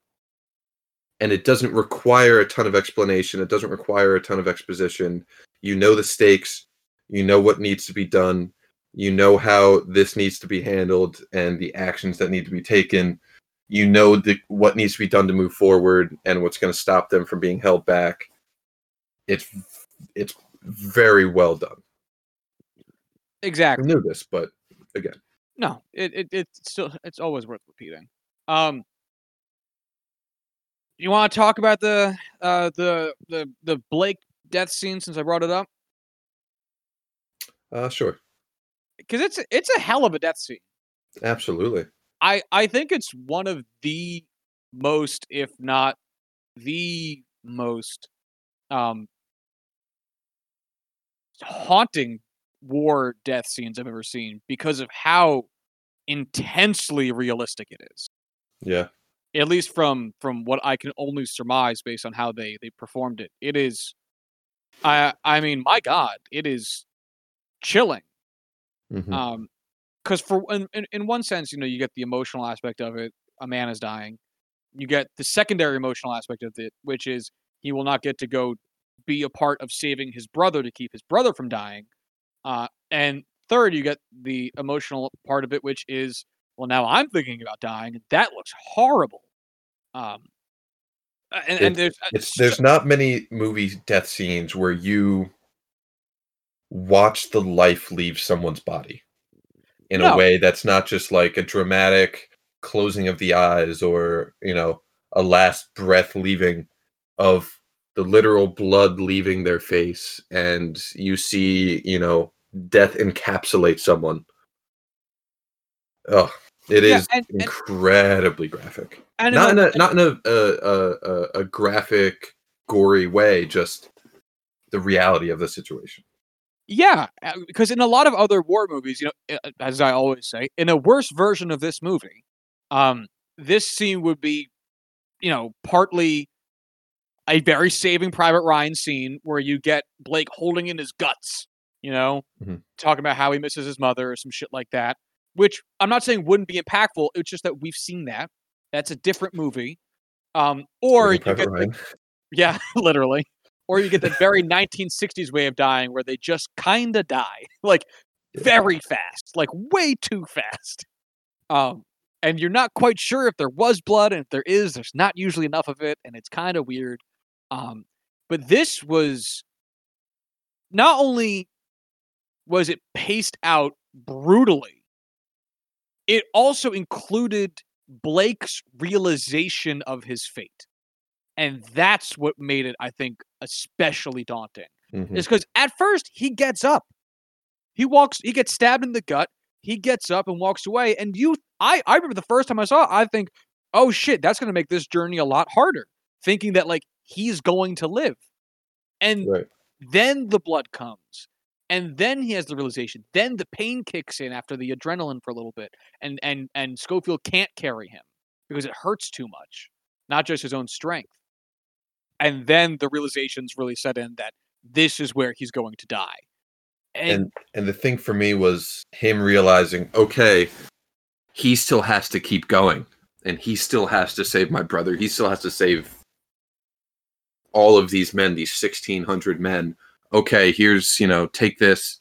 And it doesn't require a ton of explanation. It doesn't require a ton of exposition. You know the stakes, you know what needs to be done, you know how this needs to be handled and the actions that need to be taken. You know the, what needs to be done to move forward and what's going to stop them from being held back. It's it's very well done. Exactly. I knew this, but again, no, it, it it's still it's always worth repeating. Um, you want to talk about the uh the the the Blake death scene since I brought it up? Uh, sure. Because it's it's a hell of a death scene. Absolutely. I I think it's one of the most, if not the most, um, haunting war death scenes I've ever seen because of how intensely realistic it is. Yeah. at least from from what I can only surmise based on how they they performed it, it is. I I mean, my God, it is chilling. Mhm. Um, because for in, in one sense, you know, you get the emotional aspect of it. A man is dying. You get the secondary emotional aspect of it, which is he will not get to go be a part of saving his brother to keep his brother from dying. Uh, and third, you get the emotional part of it, which is well, now I'm thinking about dying, and that looks horrible. Um, and, and there's uh, It's there's not many movie death scenes where you watch the life leave someone's body in No. a way that's not just like a dramatic closing of the eyes or you know a last breath leaving of the literal blood leaving their face and you see you know death encapsulate someone. Oh it Yeah, is and- and- incredibly graphic. And not in a- not in a, a, a a graphic gory way just the reality of the situation Yeah, uh, because in a lot of other war movies, you know, uh, as I always say, in a worse version of this movie, um, this scene would be, you know, partly a very Saving Private Ryan scene where you get Blake holding in his guts, you know, Mhm. talking about how he misses his mother or some shit like that. Which I'm not saying wouldn't be impactful. It's just that we've seen that. That's a different movie. Um, or you get the- yeah, literally. Or you get the very 1960s way of dying where they just kind of die, like very fast, like way too fast. Um, and you're not quite sure if there was blood, and if there is, there's not usually enough of it, and it's kind of weird. Um, but this was not only was it paced out brutally, it also included Blake's realization of his fate. And that's what made it, I think, especially daunting. Mhm. Is because at first he gets up. He walks, he gets stabbed in the gut. He gets up and walks away. And you, I, I remember the first time I saw it, I think, oh shit, that's going to make this journey a lot harder. Thinking that like he's going to live. And right then the blood comes. And then he has the realization. Then the pain kicks in after the adrenaline for a little bit. And and and Schofield can't carry him because it hurts too much. Not just his own strength. And then the realizations really set in that this is where he's going to die. And, and and the thing for me was him realizing okay he still has to keep going and he still has to save my brother. He still has to save all of these men these 1600 men. Okay here's you know take this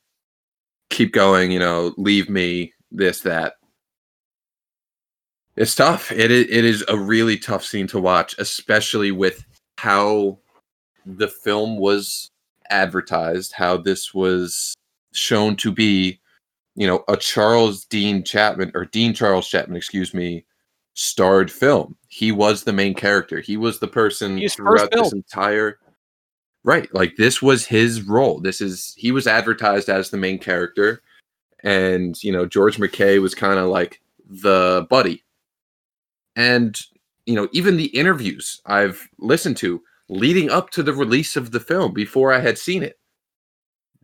keep going you know leave me this that. It's tough. It it is a really tough scene to watch especially with how the film was advertised how this was shown to be you know, a Charles Dean Chapman or Dean Charles Chapman, excuse me, starred film. He was the main character. He was the person first throughout this entire Right. Like this was his role. This is he was advertised as the main character. And, you know, George McKay was kind of like the buddy. And, you know, even the interviews I've listened to leading up to the release of the film before I had seen it.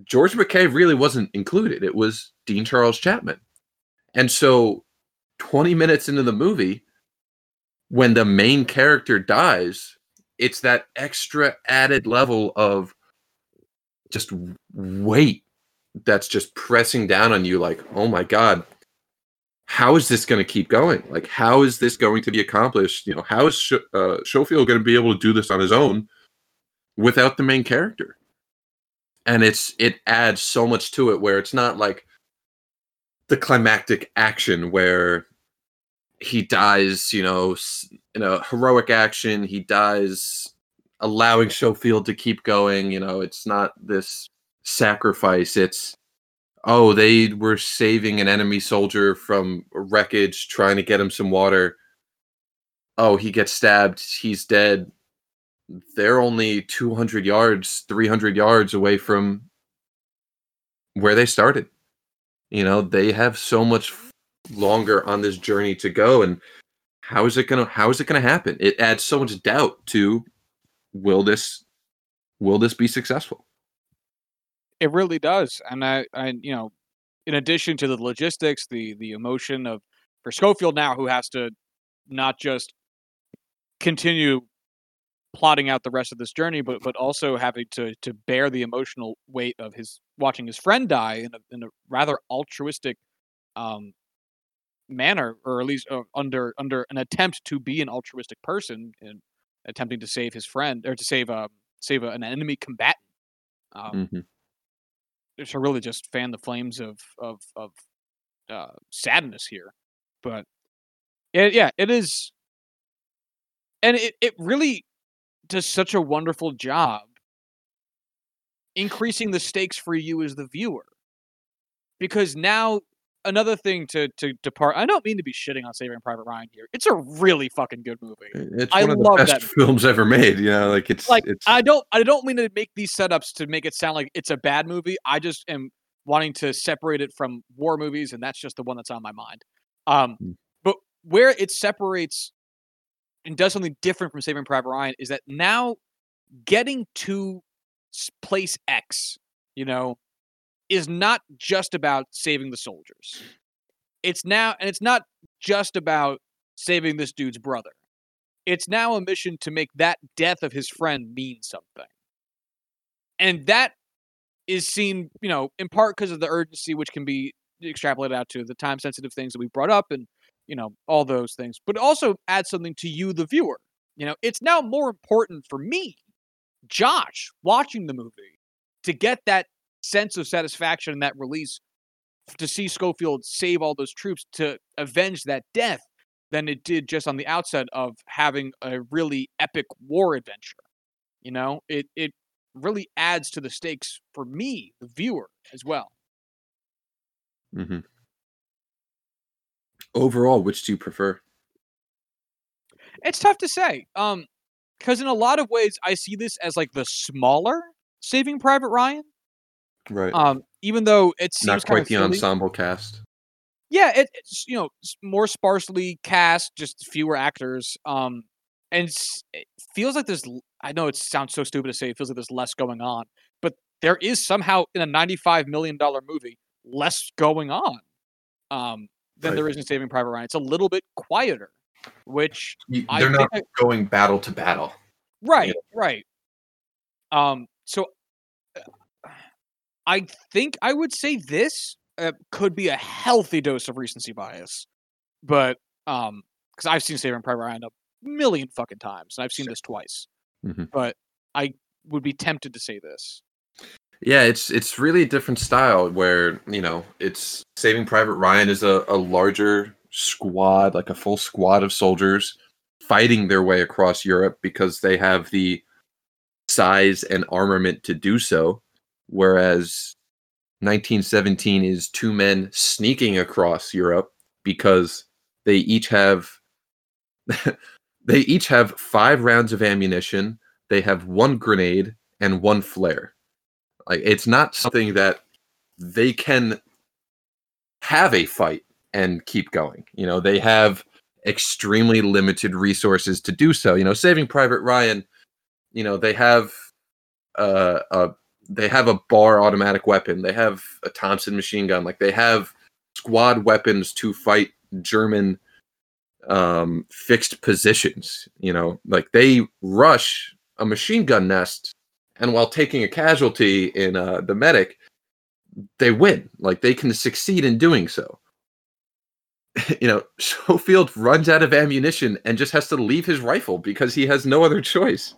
George McKay really wasn't included. It was Dean Charles Chapman. And so 20 minutes into the movie, when the main character dies, it's that extra added level of just weight that's just pressing down on you like, oh my God, how is this going to keep going? Like, how is this going to be accomplished? You know, how is Sh- uh, Schofield going to be able to do this on his own without the main character? and it's it adds so much to it where it's not like the climactic action where he dies you know in a heroic action he dies allowing Schofield to keep going you know it's not this sacrifice it's oh they were saving an enemy soldier from wreckage trying to get him some water. Oh he gets stabbed. He's dead. They're only 200 yards 300 yards away from where they started. You know they have so much longer on this journey to go and how is it gonna how is it gonna happen? It adds so much doubt to will this will this be successful It really does, and I, I, you know, in addition to the logistics, the the emotion of for Schofield now, who has to not just continue plotting out the rest of this journey, but but also having to to bear the emotional weight of his watching his friend die in a in a rather altruistic um manner, or at least uh, under under an attempt to be an altruistic person and attempting to save his friend or to save a save a, an enemy combatant. Um, Mhm. To really just fan the flames of of of uh, sadness here, but it, yeah, it is, and it it really does such a wonderful job increasing the stakes for you as the viewer because now another thing to to depart i don't mean to be shitting on saving private ryan here it's a really fucking good movie It's I one of the love best that films ever made. You know, like it's like it's i don't i don't mean to make these setups to make it sound like it's a bad movie i just am wanting to separate it from war movies and that's just the one that's on my mind um Mm. but where it separates and does something different from saving private ryan is that now getting to place x you know is not just about saving the soldiers it's now and it's not just about saving this dude's brother it's now a mission to make that death of his friend mean something. And that is seen, you know, in part because of the urgency, which can be extrapolated out to the time sensitive things that we brought up and, you know, all those things, but also adds something to you, the viewer. You know, it's now more important for me, Josh, watching the movie to get that sense of satisfaction and that release to see Schofield save all those troops to avenge that death than it did just on the outset of having a really epic war adventure. You know, it it really adds to the stakes for me, the viewer, as well. Mm-hmm. overall. Which do you prefer? It's tough to say, um, because in a lot of ways, I see this as like the smaller Saving Private Ryan. Right. Um, even though it seems Not quite the silly. ensemble cast. Yeah, it, it's you know more sparsely cast, just fewer actors. Um, and it feels like there's. I know it sounds so stupid to say. It feels like there's less going on, but there is somehow in a ninety-five million dollar movie less going on, um, than Right. there is in Saving Private Ryan. It's a little bit quieter, which You- I They're think not I- going battle to battle. Right, right. Um, so I think I would say this uh, could be a healthy dose of recency bias, but um, because I've seen Saving Private Ryan a million fucking times, and I've seen this twice, Mhm. but I would be tempted to say this. Yeah, it's it's really a different style where you know it's Saving Private Ryan is a, a larger squad, like a full squad of soldiers fighting their way across Europe because they have the size and armament to do so, whereas 1917 is two men sneaking across Europe because they each have they each have five rounds of ammunition, they have one grenade and one flare. Like it's not something that they can have a fight and keep going. You know, they have extremely limited resources to do so. You know, Saving Private Ryan, you know, they have uh, a they have a bar automatic weapon. They have a Thompson machine gun. Like they have squad weapons to fight German um fixed positions you know like they rush a machine gun nest and while taking a casualty in uh, the medic they win like they can succeed in doing so you know schofield runs out of ammunition and just has to leave his rifle because he has no other choice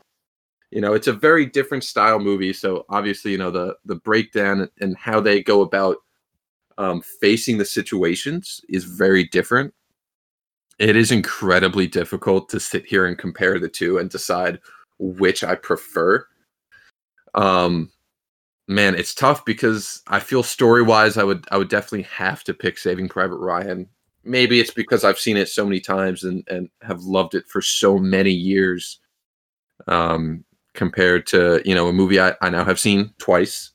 you know it's a very different style movie so obviously you know the the breakdown and how they go about um, facing the situations is very different it is incredibly difficult to sit here and compare the two and decide which I prefer. Um man, it's tough because I feel story-wise I would I would definitely have to pick Saving Private Ryan. Maybe it's because I've seen it so many times and and have loved it for so many years. Um compared to, you know, a movie I, I now have seen twice.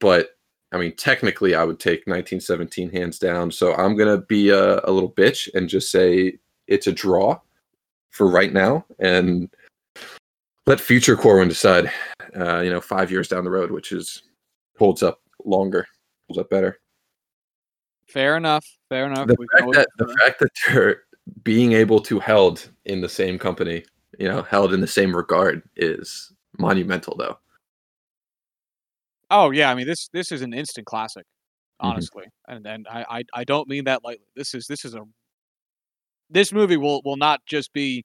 But I mean, technically, I would take 1917 hands down. So I'm gonna be a, a little bitch and just say it's a draw for right now, and let future Corbin decide. Uh, you know, five years down the road, which is holds up longer, holds up better. Fair enough. Fair enough. The fact that the fact that they're being able to held in the same company you know held in the same regard is monumental though. Oh yeah, I mean this this is an instant classic, Mhm. honestly, and and I, I I don't mean that lightly. This is this is a this movie will will not just be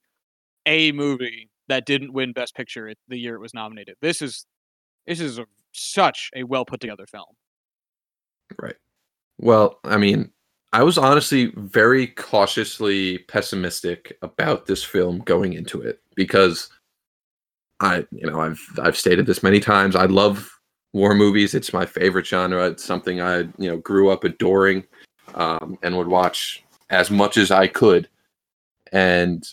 a movie that didn't win Best Picture the year it was nominated. This is this is a, such a well put together film. Right. Well, I mean, I was honestly very cautiously pessimistic about this film going into it because I, you know, I've I've stated this many times. I love war movies. It's my favorite genre. It's something I, you know, grew up adoring um, and would watch as much as I could. And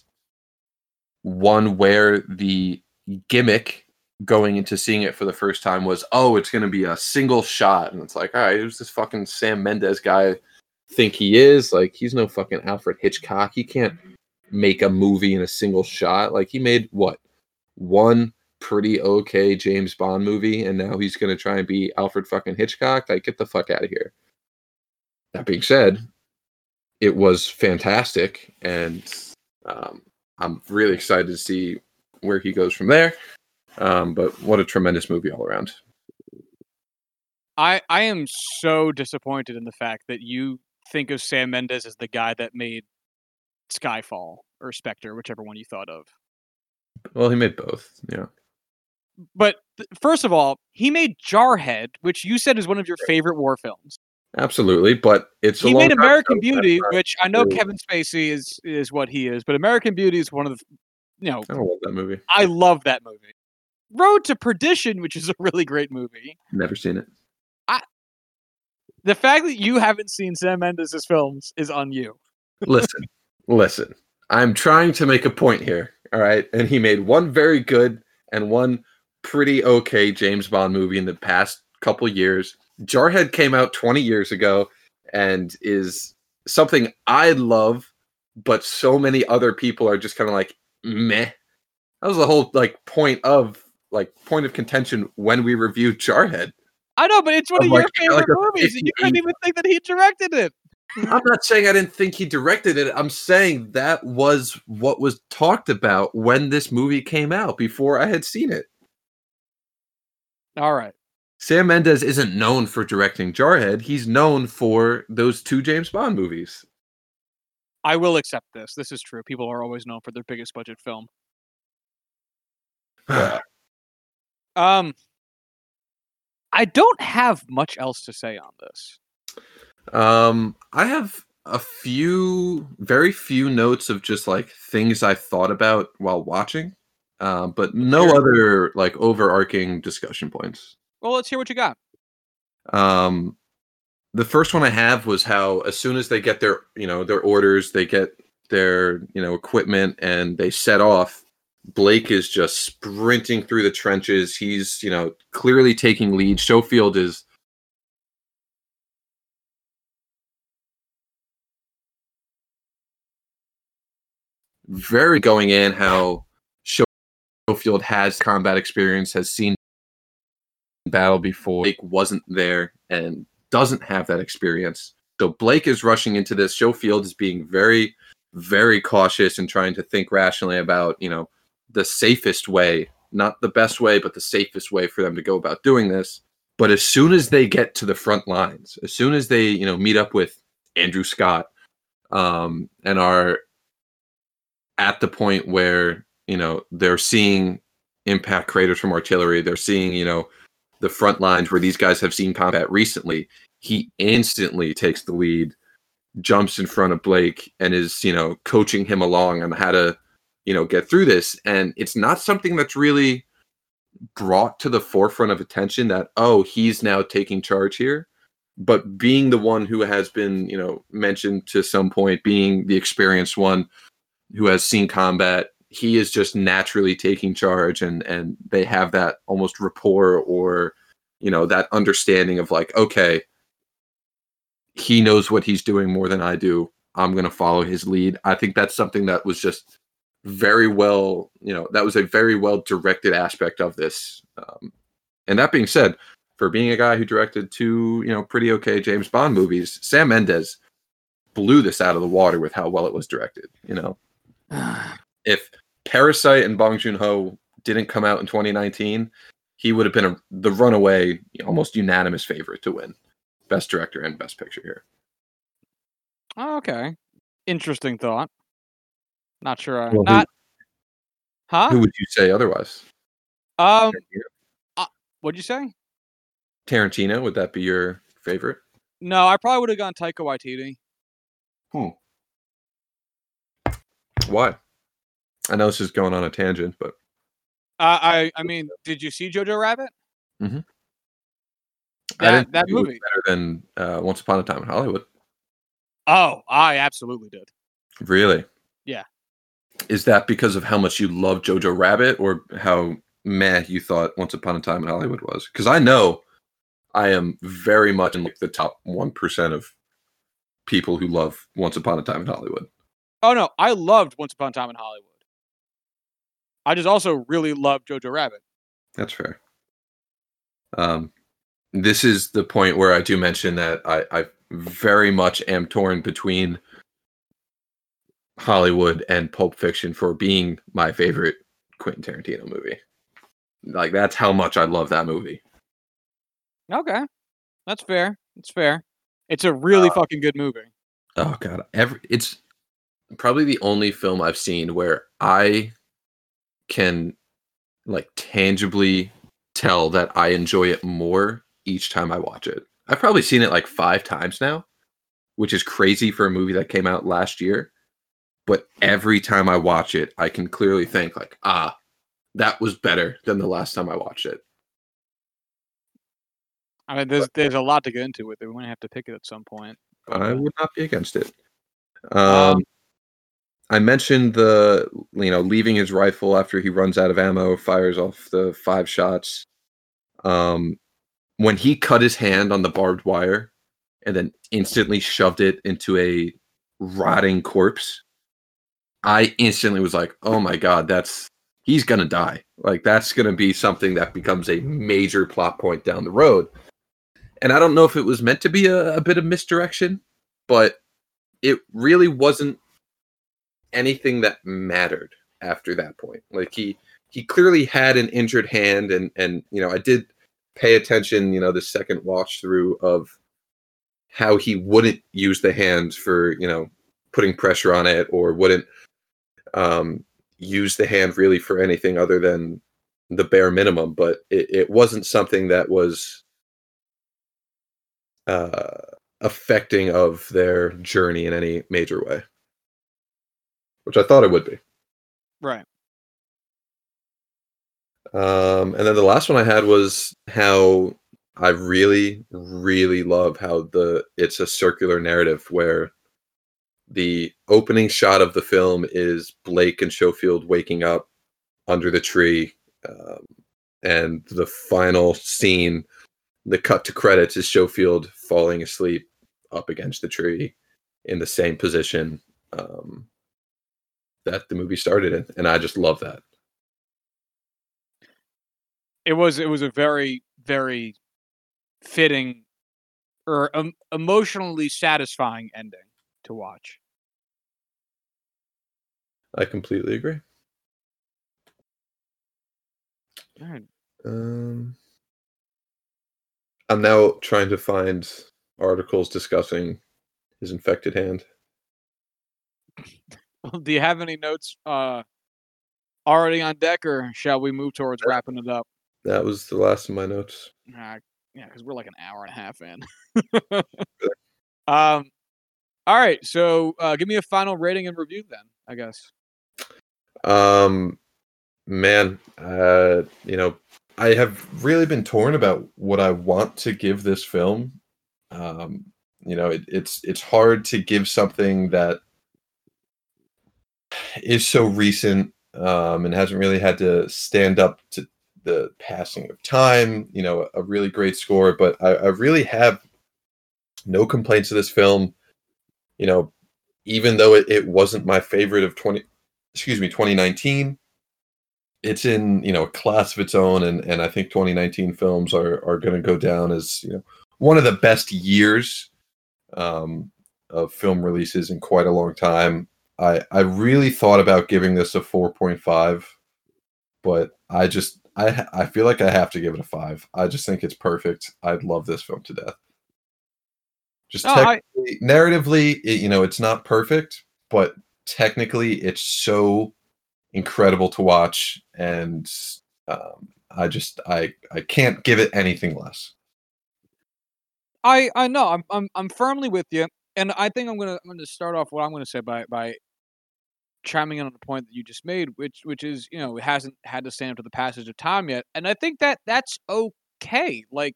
one where the gimmick going into seeing it for the first time was, oh, it's going to be a single shot, and it's like, all right, who's this fucking Sam Mendes guy think he is? Like, he's no fucking Alfred Hitchcock. He can't make a movie in a single shot. Like, he made what one pretty okay James Bond movie, and now he's to try and be Alfred fucking Hitchcock. Like, get the fuck out of here. That being said, it was fantastic, and um, I'm really excited to see where he goes from there. Um, but what a tremendous movie all around. I I am so disappointed in the fact that you think of Sam Mendes as the guy that made Skyfall or Spectre, whichever one you thought of. Well, he made both. Yeah. But th- first of all, he made Jarhead, which you said is one of your favorite war films. Absolutely, but it's a he made American. Beauty, which I know. Kevin Spacey is is what he is, but American Beauty is one of the you know I love that movie. I love that movie. Road to Perdition, which is a really great movie. Never seen it. The fact that you haven't seen Sam Mendes' films is on you. Listen, listen. I'm trying to make a point here. All right, and he made one very good and one pretty okay James Bond movie in the past couple years. Jarhead came out 20 years ago and is something I love, but so many other people are just kind of like meh. That was the whole like point of like point of contention when we reviewed Jarhead. I know, but it's one I'm of your like- favorite like movies, and you couldn't even think that he directed it. I'm not saying I didn't think he directed it. I'm saying that was what was talked about when this movie came out before I had seen it. All right. Sam Mendes isn't known for directing Jarhead. He's known for those two James Bond movies. I will accept this. This is true. People are always known for their biggest budget film. Um, I don't have much else to say on this. um, I have a few, very few notes of just like things I thought about while watching, uh, but no Sure. other like overarching discussion points. Well, let's hear what you got. Um, the first one I have was how as soon as they get their, you know, their orders, they get their, you know, equipment and they set off. Blake is just sprinting through the trenches. He's, you know, clearly taking lead. Schofield is very going in how Schofield has combat experience, has seen battle before. Blake wasn't there and doesn't have that experience. So Blake is rushing into this. Schofield is being very, very cautious and trying to think rationally about, you know, the safest way, not the best way, but the safest way for them to go about doing this. But as soon as they get to the front lines, as soon as they, you know, meet up with Andrew Scott um, and are at the point where, you know, they're seeing impact craters from artillery, they're seeing, you know, the front lines where these guys have seen combat recently, he instantly takes the lead, jumps in front of Blake, and is, you know, coaching him along on how to, you know, get through this. And it's not something that's really brought to the forefront of attention that, oh, he's now taking charge here. But being the one who has been, you know, mentioned to some point, being the experienced one who has seen combat, he is just naturally taking charge and and they have that almost rapport or you know that understanding of like okay he knows what he's doing more than i do i'm going to follow his lead i think that's something that was just very well you know that was a very well directed aspect of this um, and that being said for being a guy who directed two you know pretty okay james bond movies sam mendes blew this out of the water with how well it was directed you know if Parasite and Bong Joon Ho didn't come out in 2019, he would have been a, the runaway, almost unanimous favorite to win Best Director and Best Picture here. Oh, okay. Interesting thought. Not sure. I, Well, who- not. Huh? Who would you say otherwise? Um. Tarantino? What'd you say? Tarantino, would that be your favorite? No, I probably would have gone Taika Waititi. Hmm. Why? I know this is going on a tangent, but Uh, I I mean, did you see Jojo Rabbit? I That- didn't that think it was movie. better than uh, Once Upon a Time in Hollywood. Oh, I absolutely did. Really? Yeah. Is that because of how much you love Jojo Rabbit, or how meh you thought Once Upon a Time in Hollywood was? Because I know I am very much in like the top one percent of people who love Once Upon a Time in Hollywood. Oh no, I loved Once Upon a Time in Hollywood. I just also really loved Jojo Rabbit. That's fair. Um, this is the point where I do mention that I, I very much am torn between Hollywood and Pulp Fiction for being my favorite Quentin Tarantino movie. Like that's how much I love that movie. Okay, that's fair. That's fair. It's a really Uh, fucking good movie. Oh god, every it's probably the only film I've seen where I can like tangibly tell that I enjoy it more each time I watch it. I've probably seen it like 5 times now, which is crazy for a movie that came out last year. But every time I watch it, I can clearly think like, ah, that was better than the last time I watched it. I mean, there's there's a lot to get into with it. We might have to pick it at some point. but, I uh, would not be against it. Um, Um, I mentioned the you know leaving his rifle after he runs out of ammo, fires off the five shots. Um, when he cut his hand on the barbed wire, and then instantly shoved it into a rotting corpse, I instantly was like, "Oh my god, that's he's gonna die! Like that's gonna be something that becomes a major plot point down the road." And I don't know if it was meant to be a, a bit of misdirection, but it really wasn't anything that mattered after that point. Like he he clearly had an injured hand and and you know, I did pay attention, you know, the second watch through of how he wouldn't use the hand for, you know, putting pressure on it or wouldn't um use the hand really for anything other than the bare minimum, but it, it wasn't something that was uh affecting of their journey in any major way which i thought it would be right. um and then the last one i had was how i really really love how the it's a circular narrative where the opening shot of the film is blake and schofield waking up under the tree um, and the final scene the cut to credits is schofield falling asleep up against the tree in the same position um, that the movie started in and i just love that It was it was a very very fitting or um, emotionally satisfying ending to watch. I completely agree All right. Um, I'm now trying to find articles discussing his infected hand. Well, do you have any notes uh, already on deck, or shall we move towards wrapping it up? That was the last of my notes. Uh, yeah, because we're like an hour and a half in. um, all right. So, uh, give me a final rating and review, then. I guess. Um, man, uh, you know, I have really been torn about what I want to give this film. Um, you know, it, it's it's hard to give something that is so recent um, and hasn't really had to stand up to the passing of time. You know, a really great score, but I, I really have no complaints of this film. You know, even though it, it wasn't my favorite of twenty, excuse me, twenty nineteen, it's in you know a class of its own, and and I think twenty nineteen films are are going to go down as you know one of the best years um, of film releases in quite a long time. I I really thought about giving this a four point five, but I just I I feel like I have to give it a five. I just think it's perfect. I'd love this film to death. Just I- narratively, it, you know, it's not perfect, but technically, it's so incredible to watch, and um, I just I I can't give it anything less. I I know I'm I'm I'm firmly with you, and I think I'm gonna I'm gonna start off what I'm gonna say by by chiming in on the point that you just made, which which is you know it hasn't had to stand up to the passage of time yet, and I think that that's okay. Like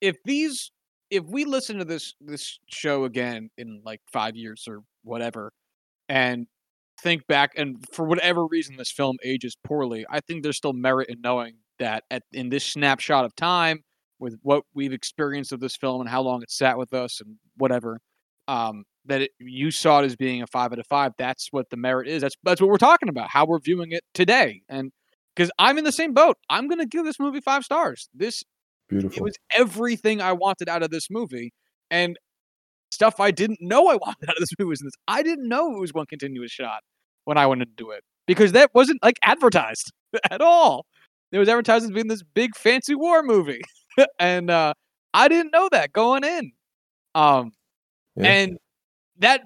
if these if we listen to this this show again in like five years or whatever, and think back and for whatever reason this film ages poorly, I think there's still merit in knowing that at in this snapshot of time with what we've experienced of this film and how long it sat with us and whatever, um, that it, you saw it as being a five out of five. That's what the merit is. That's that's what we're talking about. How we're viewing it today, and because I'm in the same boat, I'm gonna give this movie five stars. This beautiful. it was everything I wanted out of this movie, and stuff I didn't know I wanted out of this movie was in this. I didn't know it was one continuous shot when I went do it because that wasn't like advertised at all. It was advertised as being this big fancy war movie, and uh, I didn't know that going in. Um, Yeah. and that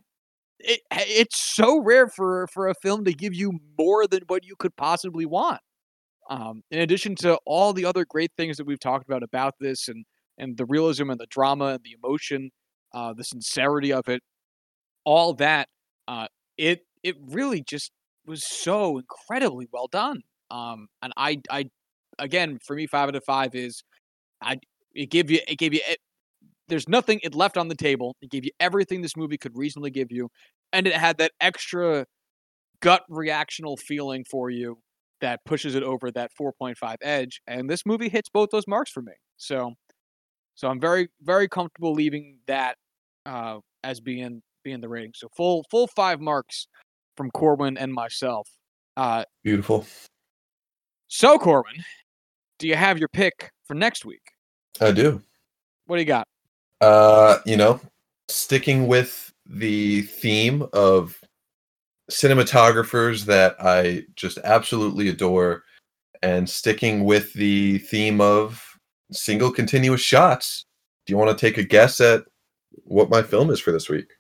it it's so rare for for a film to give you more than what you could possibly want. Um, in addition to all the other great things that we've talked about about this and and the realism and the drama and the emotion, uh, the sincerity of it, all that, uh, it it really just was so incredibly well done. Um, and I I again for me five out of five is I it gave you it gave you it, there's nothing it left on the table. It gave you everything this movie could reasonably give you, and it had that extra gut reactional feeling for you that pushes it over that 4.5 edge. And this movie hits both those marks for me. So, so I'm very very comfortable leaving that uh, as being being the rating. So full full five marks from Corbin and myself. Uh, Beautiful. so Corbin, do you have your pick for next week? I do. What do you got? Uh, you know, sticking with the theme of cinematographers that I just absolutely adore, and sticking with the theme of single continuous shots. Do you want to take a guess at what my film is for this week?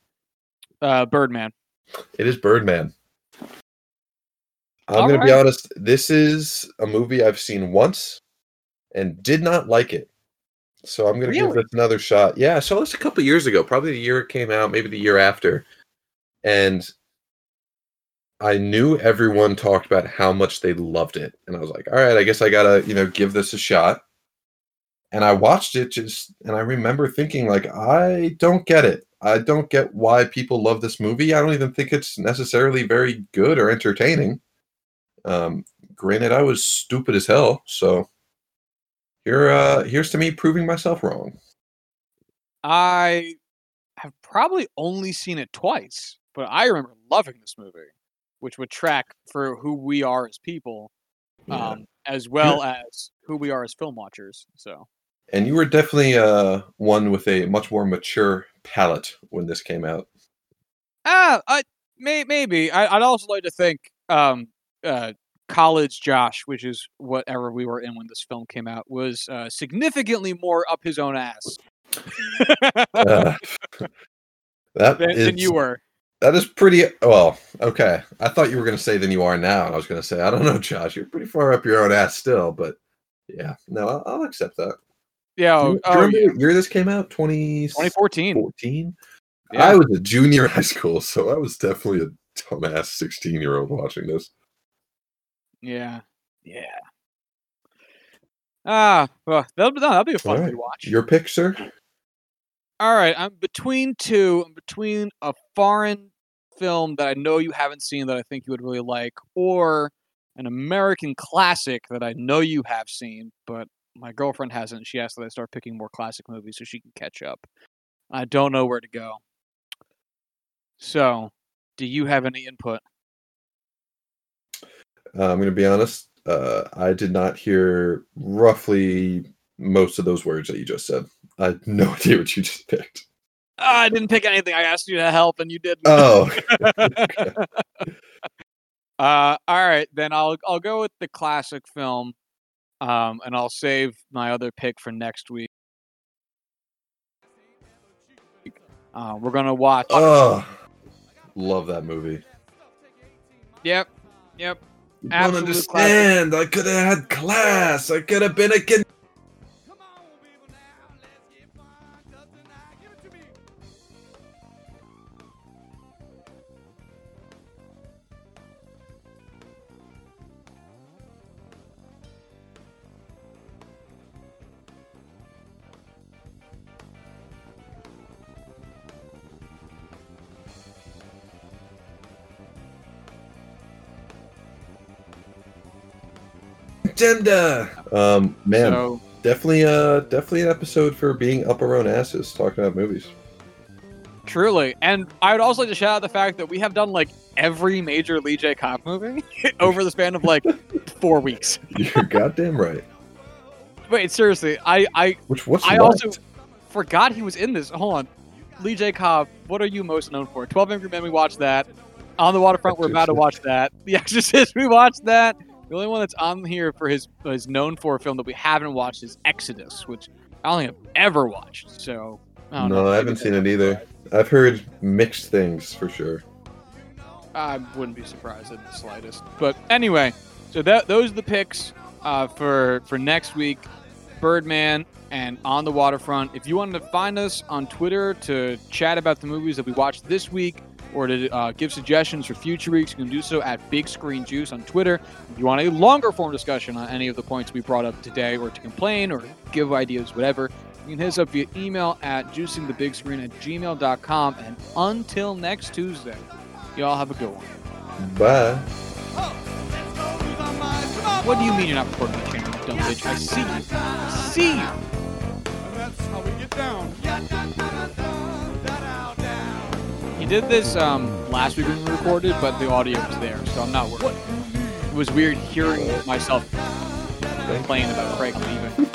Uh, Birdman. It is Birdman. I'm All going to be honest. This is a movie I've seen once and did not like it. So I'm going to give Really? this another shot. Yeah, I saw this a couple years ago, probably the year it came out, maybe the year after. And I knew everyone talked about how much they loved it. And I was like, all right, I guess I got to, you know, give this a shot. And I watched it just and I remember thinking like I don't get it. I don't get why people love this movie. I don't even think it's necessarily very good or entertaining. Um, granted, I was stupid as hell, so here, uh, here's to me proving myself wrong. I have probably only seen it twice, but I remember loving this movie, which would track for who we are as people, Yeah. um, as well as who we are as film watchers. So, And you were definitely uh, one with a much more mature palate when this came out. ah, I may maybe I, I'd also like to think um, uh, college Josh, which is whatever we were in when this film came out, was uh, significantly more up his own ass Uh, that than, than you were. That is pretty well. Okay, I thought you were going to say than you are now, and I was going to say I don't know, Josh. You're pretty far up your own ass still, but yeah, no, I'll, I'll accept that. Yeah, oh, you, do oh, remember yeah. year this came out? 20, 2014. 14? Yeah. I was a junior in high school, so I was definitely a dumbass 16 year old watching this. Yeah. Yeah. Ah, well, that'll, be- that'll be a fun Alright, watch. Your pick, sir? All right, I'm between two. I'm between a foreign film that I know you haven't seen that I think you would really like, or an American classic that I know you have seen, but my girlfriend hasn't. She asked that I start picking more classic movies so she can catch up. I don't know where to go. So, do you have any input? Uh, I'm going to be honest. Uh, I did not hear roughly most of those words that you just said. I had no idea what you just picked. I didn't pick anything. I asked you to help, and you didn't. Oh, Uh, all right, then I'll I'll go with the classic film, um, and I'll save my other pick for next week. Uh, we're gonna watch. oh, love that movie. Yep, yep. You don't Absolute understand. I could have had class. I could have been a kid. Agenda. Um, man, So definitely, uh, definitely an episode for being up our own asses talking about movies. truly, and I would also like to shout out the fact that we have done like every major Lee J. Cobb movie over the span of like four weeks. You're goddamn right. Wait, seriously, I I Which what's I left? also forgot he was in this. Hold on. Lee J. Cobb, what are you most known for? 12 Angry Men, we watched that. On the Waterfront, we're about to watch that. The Exorcist, we watched that. The only one that's on here for his his known for a film that we haven't watched is Exodus, which I don't think I've ever watched. So, I don't know. no, I haven't seen it either. I've heard mixed things for sure. I wouldn't be surprised in the slightest. But anyway, so that those are the picks uh, for for next week. Birdman and On the Waterfront. If you wanted to find us on Twitter to chat about the movies that we watched this week or to uh, give suggestions for future weeks, you can do so at Big Screen Juice on Twitter. If you want a longer form discussion on any of the points we brought up today or to complain or give ideas, whatever, you can hit us up via email at juicingthebigscreen at gmail.com. And until next Tuesday, y'all have a good one. Bye. What do you mean you're not recording the camera, you dumb bitch? I see you. I see you. And that's how we get down. He did this um, last week when we recorded, but the audio was there, so I'm not worried. It was weird hearing myself complain about Craig leaving.